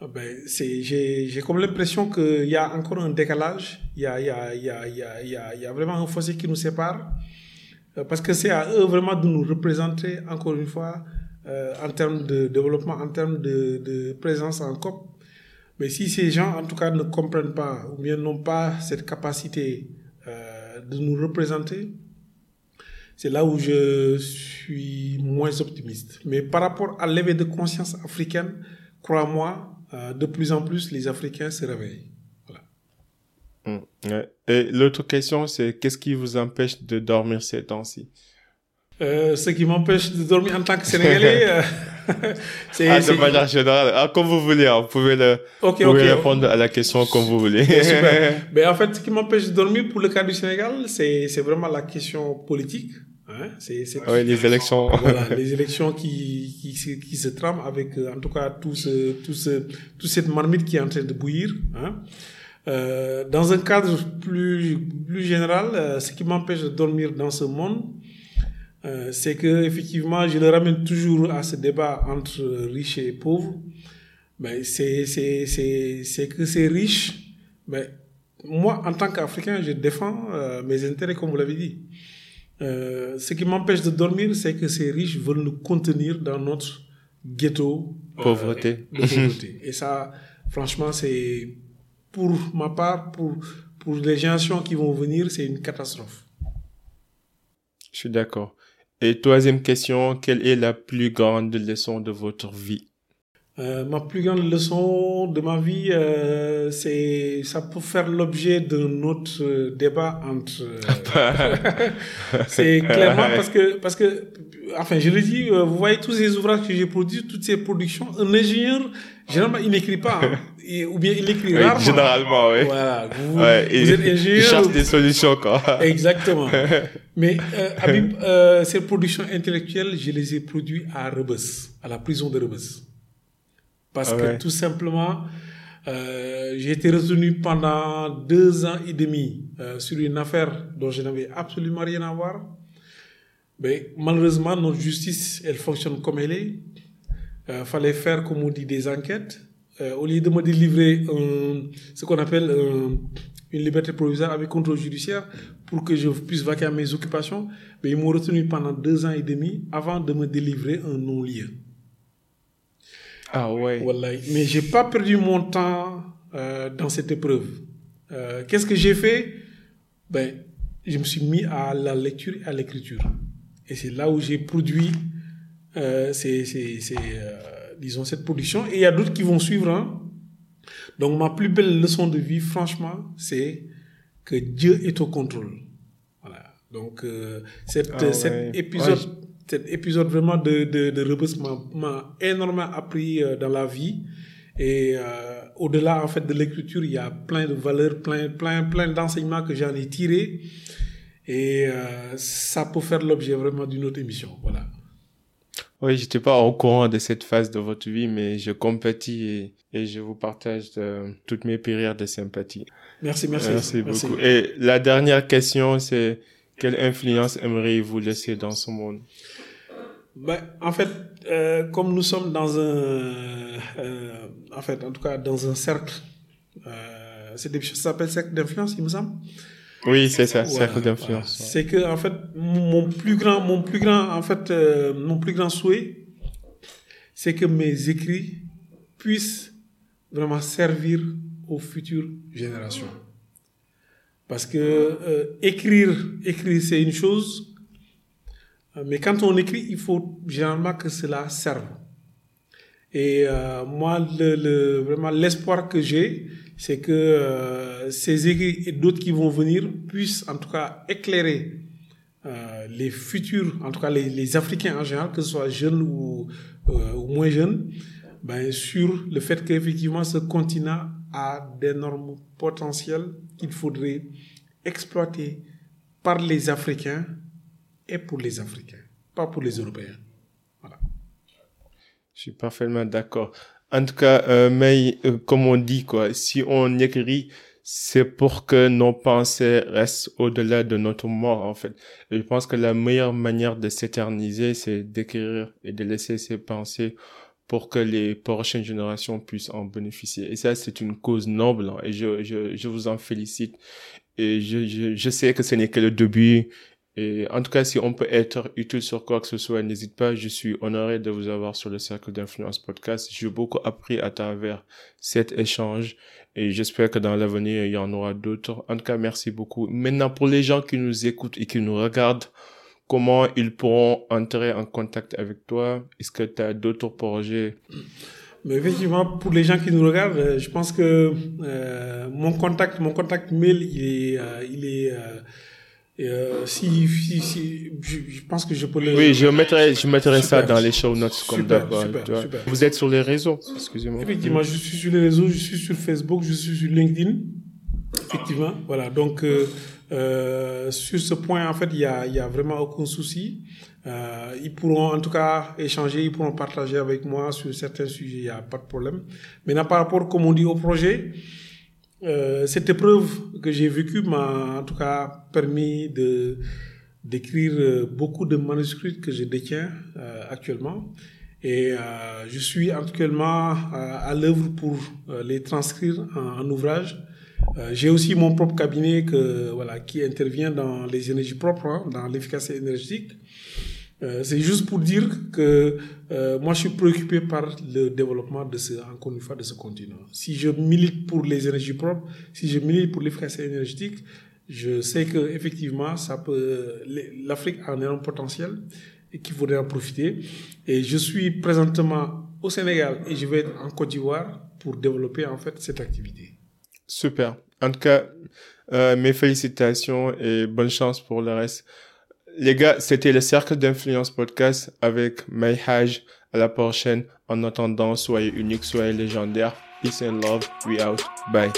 ah ben, j'ai, comme l'impression qu'il y a encore un décalage, il y a, vraiment un fossé qui nous sépare, euh, parce que c'est à eux vraiment de nous représenter, encore une fois, euh, en termes de développement, en termes de, présence en COP. Mais si ces gens, en tout cas, ne comprennent pas, ou bien n'ont pas cette capacité de nous représenter, c'est là où je suis moins optimiste. Mais par rapport à l'éveil de conscience africaine, crois-moi, euh, de plus en plus, les Africains se réveillent. Voilà. Mmh. Et l'autre question, c'est qu'est-ce qui vous empêche de dormir ces temps-ci? Euh, ce qui m'empêche de dormir en tant que Sénégalais, euh, c'est... Ah, de manière générale, ah, comme vous voulez, hein, vous pouvez, le, okay, vous pouvez répondre à la question comme vous voulez. Super. Mais en fait, ce qui m'empêche de dormir pour le cas du Sénégal, c'est vraiment la question politique. Hein? C'est, c'est oui, les élections. Voilà, les élections qui, qui, qui se trament avec, euh, en tout cas, tout ce, tout ce, toute cette marmite qui est en train de bouillir. Hein? Euh, dans un cadre plus, plus général, euh, ce qui m'empêche de dormir dans ce monde, euh, c'est que effectivement, je le ramène toujours à ce débat entre riches et pauvres. Ben, c'est, c'est, c'est, c'est que ces riches, ben, moi, en tant qu'Africain, je défends euh, mes intérêts, comme vous l'avez dit. Euh, ce qui m'empêche de dormir, c'est que ces riches veulent nous contenir dans notre ghetto pauvreté. de pauvreté. Et ça, franchement, c'est pour ma part, pour, pour les générations qui vont venir, c'est une catastrophe. Je suis d'accord. Et troisième question, quelle est la plus grande leçon de votre vie? Euh, ma plus grande leçon de ma vie, euh, c'est ça peut faire l'objet d'un autre euh, débat entre. Euh, c'est clairement parce que parce que enfin je le dis, vous voyez tous ces ouvrages que j'ai produits, toutes ces productions, un ingénieur généralement il n'écrit pas hein, ou bien il écrit rarement. Généralement, oui. Voilà, vous, êtes ingénieur. Il cherche des solutions quoi. Exactement. Mais Habib, ces productions intellectuelles, je les ai produites à Rebus, à la prison de Rebus. Parce que tout simplement, euh, j'ai été retenu pendant deux ans et demi euh, sur une affaire dont je n'avais absolument rien à voir. Mais malheureusement, notre justice, elle fonctionne comme elle est. Il euh, fallait faire, comme on dit, des enquêtes. Euh, au lieu de me délivrer ce qu'on appelle une liberté provisoire avec contrôle judiciaire pour que je puisse vaquer à mes occupations, mais ils m'ont retenu pendant deux ans et demi avant de me délivrer un non-lieu. Ah ouais. Voilà. Mais j'ai pas perdu mon temps euh, dans cette épreuve. Euh, Qu'est-ce que j'ai fait? Ben, je me suis mis à la lecture et à l'écriture. Et c'est là où j'ai produit, euh, disons, cette production. Et il y a d'autres qui vont suivre. Hein. Donc ma plus belle leçon de vie, franchement, c'est que Dieu est au contrôle. Voilà. Donc euh, cette, ah cet épisode cet épisode vraiment de, de, de m'a énormément appris euh, dans la vie. Et euh, au-delà en fait de l'écriture, il y a plein de valeurs, plein, plein, plein d'enseignements que j'en ai tirés. Et euh, ça peut faire l'objet vraiment d'une autre émission. Voilà. Oui, j'étais pas au courant de cette phase de votre vie, mais je compatis et, et je vous partage toutes mes prières de sympathie. Merci, merci. Merci, beaucoup. Et la dernière question, c'est quelle influence aimeriez-vous laisser dans ce monde? Ben, en fait, euh, comme nous sommes dans un, euh, en fait, en tout cas, dans un cercle, euh, ça s'appelle cercle d'influence, il me semble. Oui, c'est ça, cercle d'influence. C'est que, en fait, mon plus grand, mon plus grand, en fait, euh, mon plus grand souhait, c'est que mes écrits puissent vraiment servir aux futures générations. Parce que écrire, écrire, c'est une chose, mais quand on écrit, il faut généralement que cela serve. Et euh, moi, vraiment l'espoir que j'ai, c'est que euh, ces écrits et d'autres qui vont venir puissent en tout cas éclairer euh, les futurs, en tout cas les, Africains en général, que ce soit jeunes ou, euh, ou moins jeunes, ben, sur le fait qu'effectivement ce continent a d'énormes potentiels qu'il faudrait exploiter par les Africains est pour les Africains, pas pour les Européens. Voilà. Je suis parfaitement d'accord. En tout cas, euh, mais euh, comme on dit, quoi, si on écrit, c'est pour que nos pensées restent au-delà de notre mort, en fait. je pense que la meilleure manière de s'éterniser, c'est d'écrire et de laisser ses pensées pour que les prochaines générations puissent en bénéficier. Et ça, c'est une cause noble, hein, et je, je, je vous en félicite. Et je, je, je sais que ce n'est que le début et en tout cas, si on peut être utile sur quoi que ce soit, n'hésite pas. Je suis honoré de vous avoir sur le Cercle d'Influence Podcast. J'ai beaucoup appris à travers cet échange et j'espère que dans l'avenir, il y en aura d'autres. En tout cas, merci beaucoup. Maintenant, pour les gens qui nous écoutent et qui nous regardent, comment ils pourront entrer en contact avec toi? Est-ce que tu as d'autres projets? Mais effectivement, pour les gens qui nous regardent, euh, je pense que euh, mon contact, mon contact mail, il est, euh, il est Et euh, si, si, si je, pense que je peux le. Oui, je mettrai, je mettrai ça dans les show notes comme d'abord. Vous êtes sur les réseaux, excusez-moi. Effectivement, je suis sur les réseaux, je suis sur Facebook, je suis sur LinkedIn. Effectivement, voilà. Donc, euh, euh, sur ce point, en fait, il y a, y a vraiment aucun souci. Euh, ils pourront en tout cas échanger, ils pourront partager avec moi sur certains sujets, il n'y a pas de problème. Maintenant, par rapport, comme on dit, au projet, euh, cette épreuve que j'ai vécue m'a en tout cas permis de d'écrire euh, beaucoup de manuscrits que je détiens euh, actuellement. Et je suis actuellement à, l'œuvre pour les transcrire en, ouvrage. j'ai aussi mon propre cabinet qui intervient dans les énergies propres, hein, dans l'efficacité énergétique. Euh, c'est juste pour dire que euh, moi je suis préoccupé par le développement de ce, encore une fois, de ce continent. Si je milite pour les énergies propres, si je milite pour l'efficacité énergétique, je sais que effectivement ça peut, l'Afrique a un énorme potentiel et qu'il faudrait en profiter. Et je suis présentement au Sénégal et je vais être en Côte d'Ivoire pour développer en fait cette activité. Super. En tout cas, euh, mes félicitations et bonne chance pour le reste. Les gars, c'était le Cercle d'Influence Podcast avec Mayhaj. À la prochaine. En attendant, soyez unique, soyez légendaire. Peace and love. We out. Bye.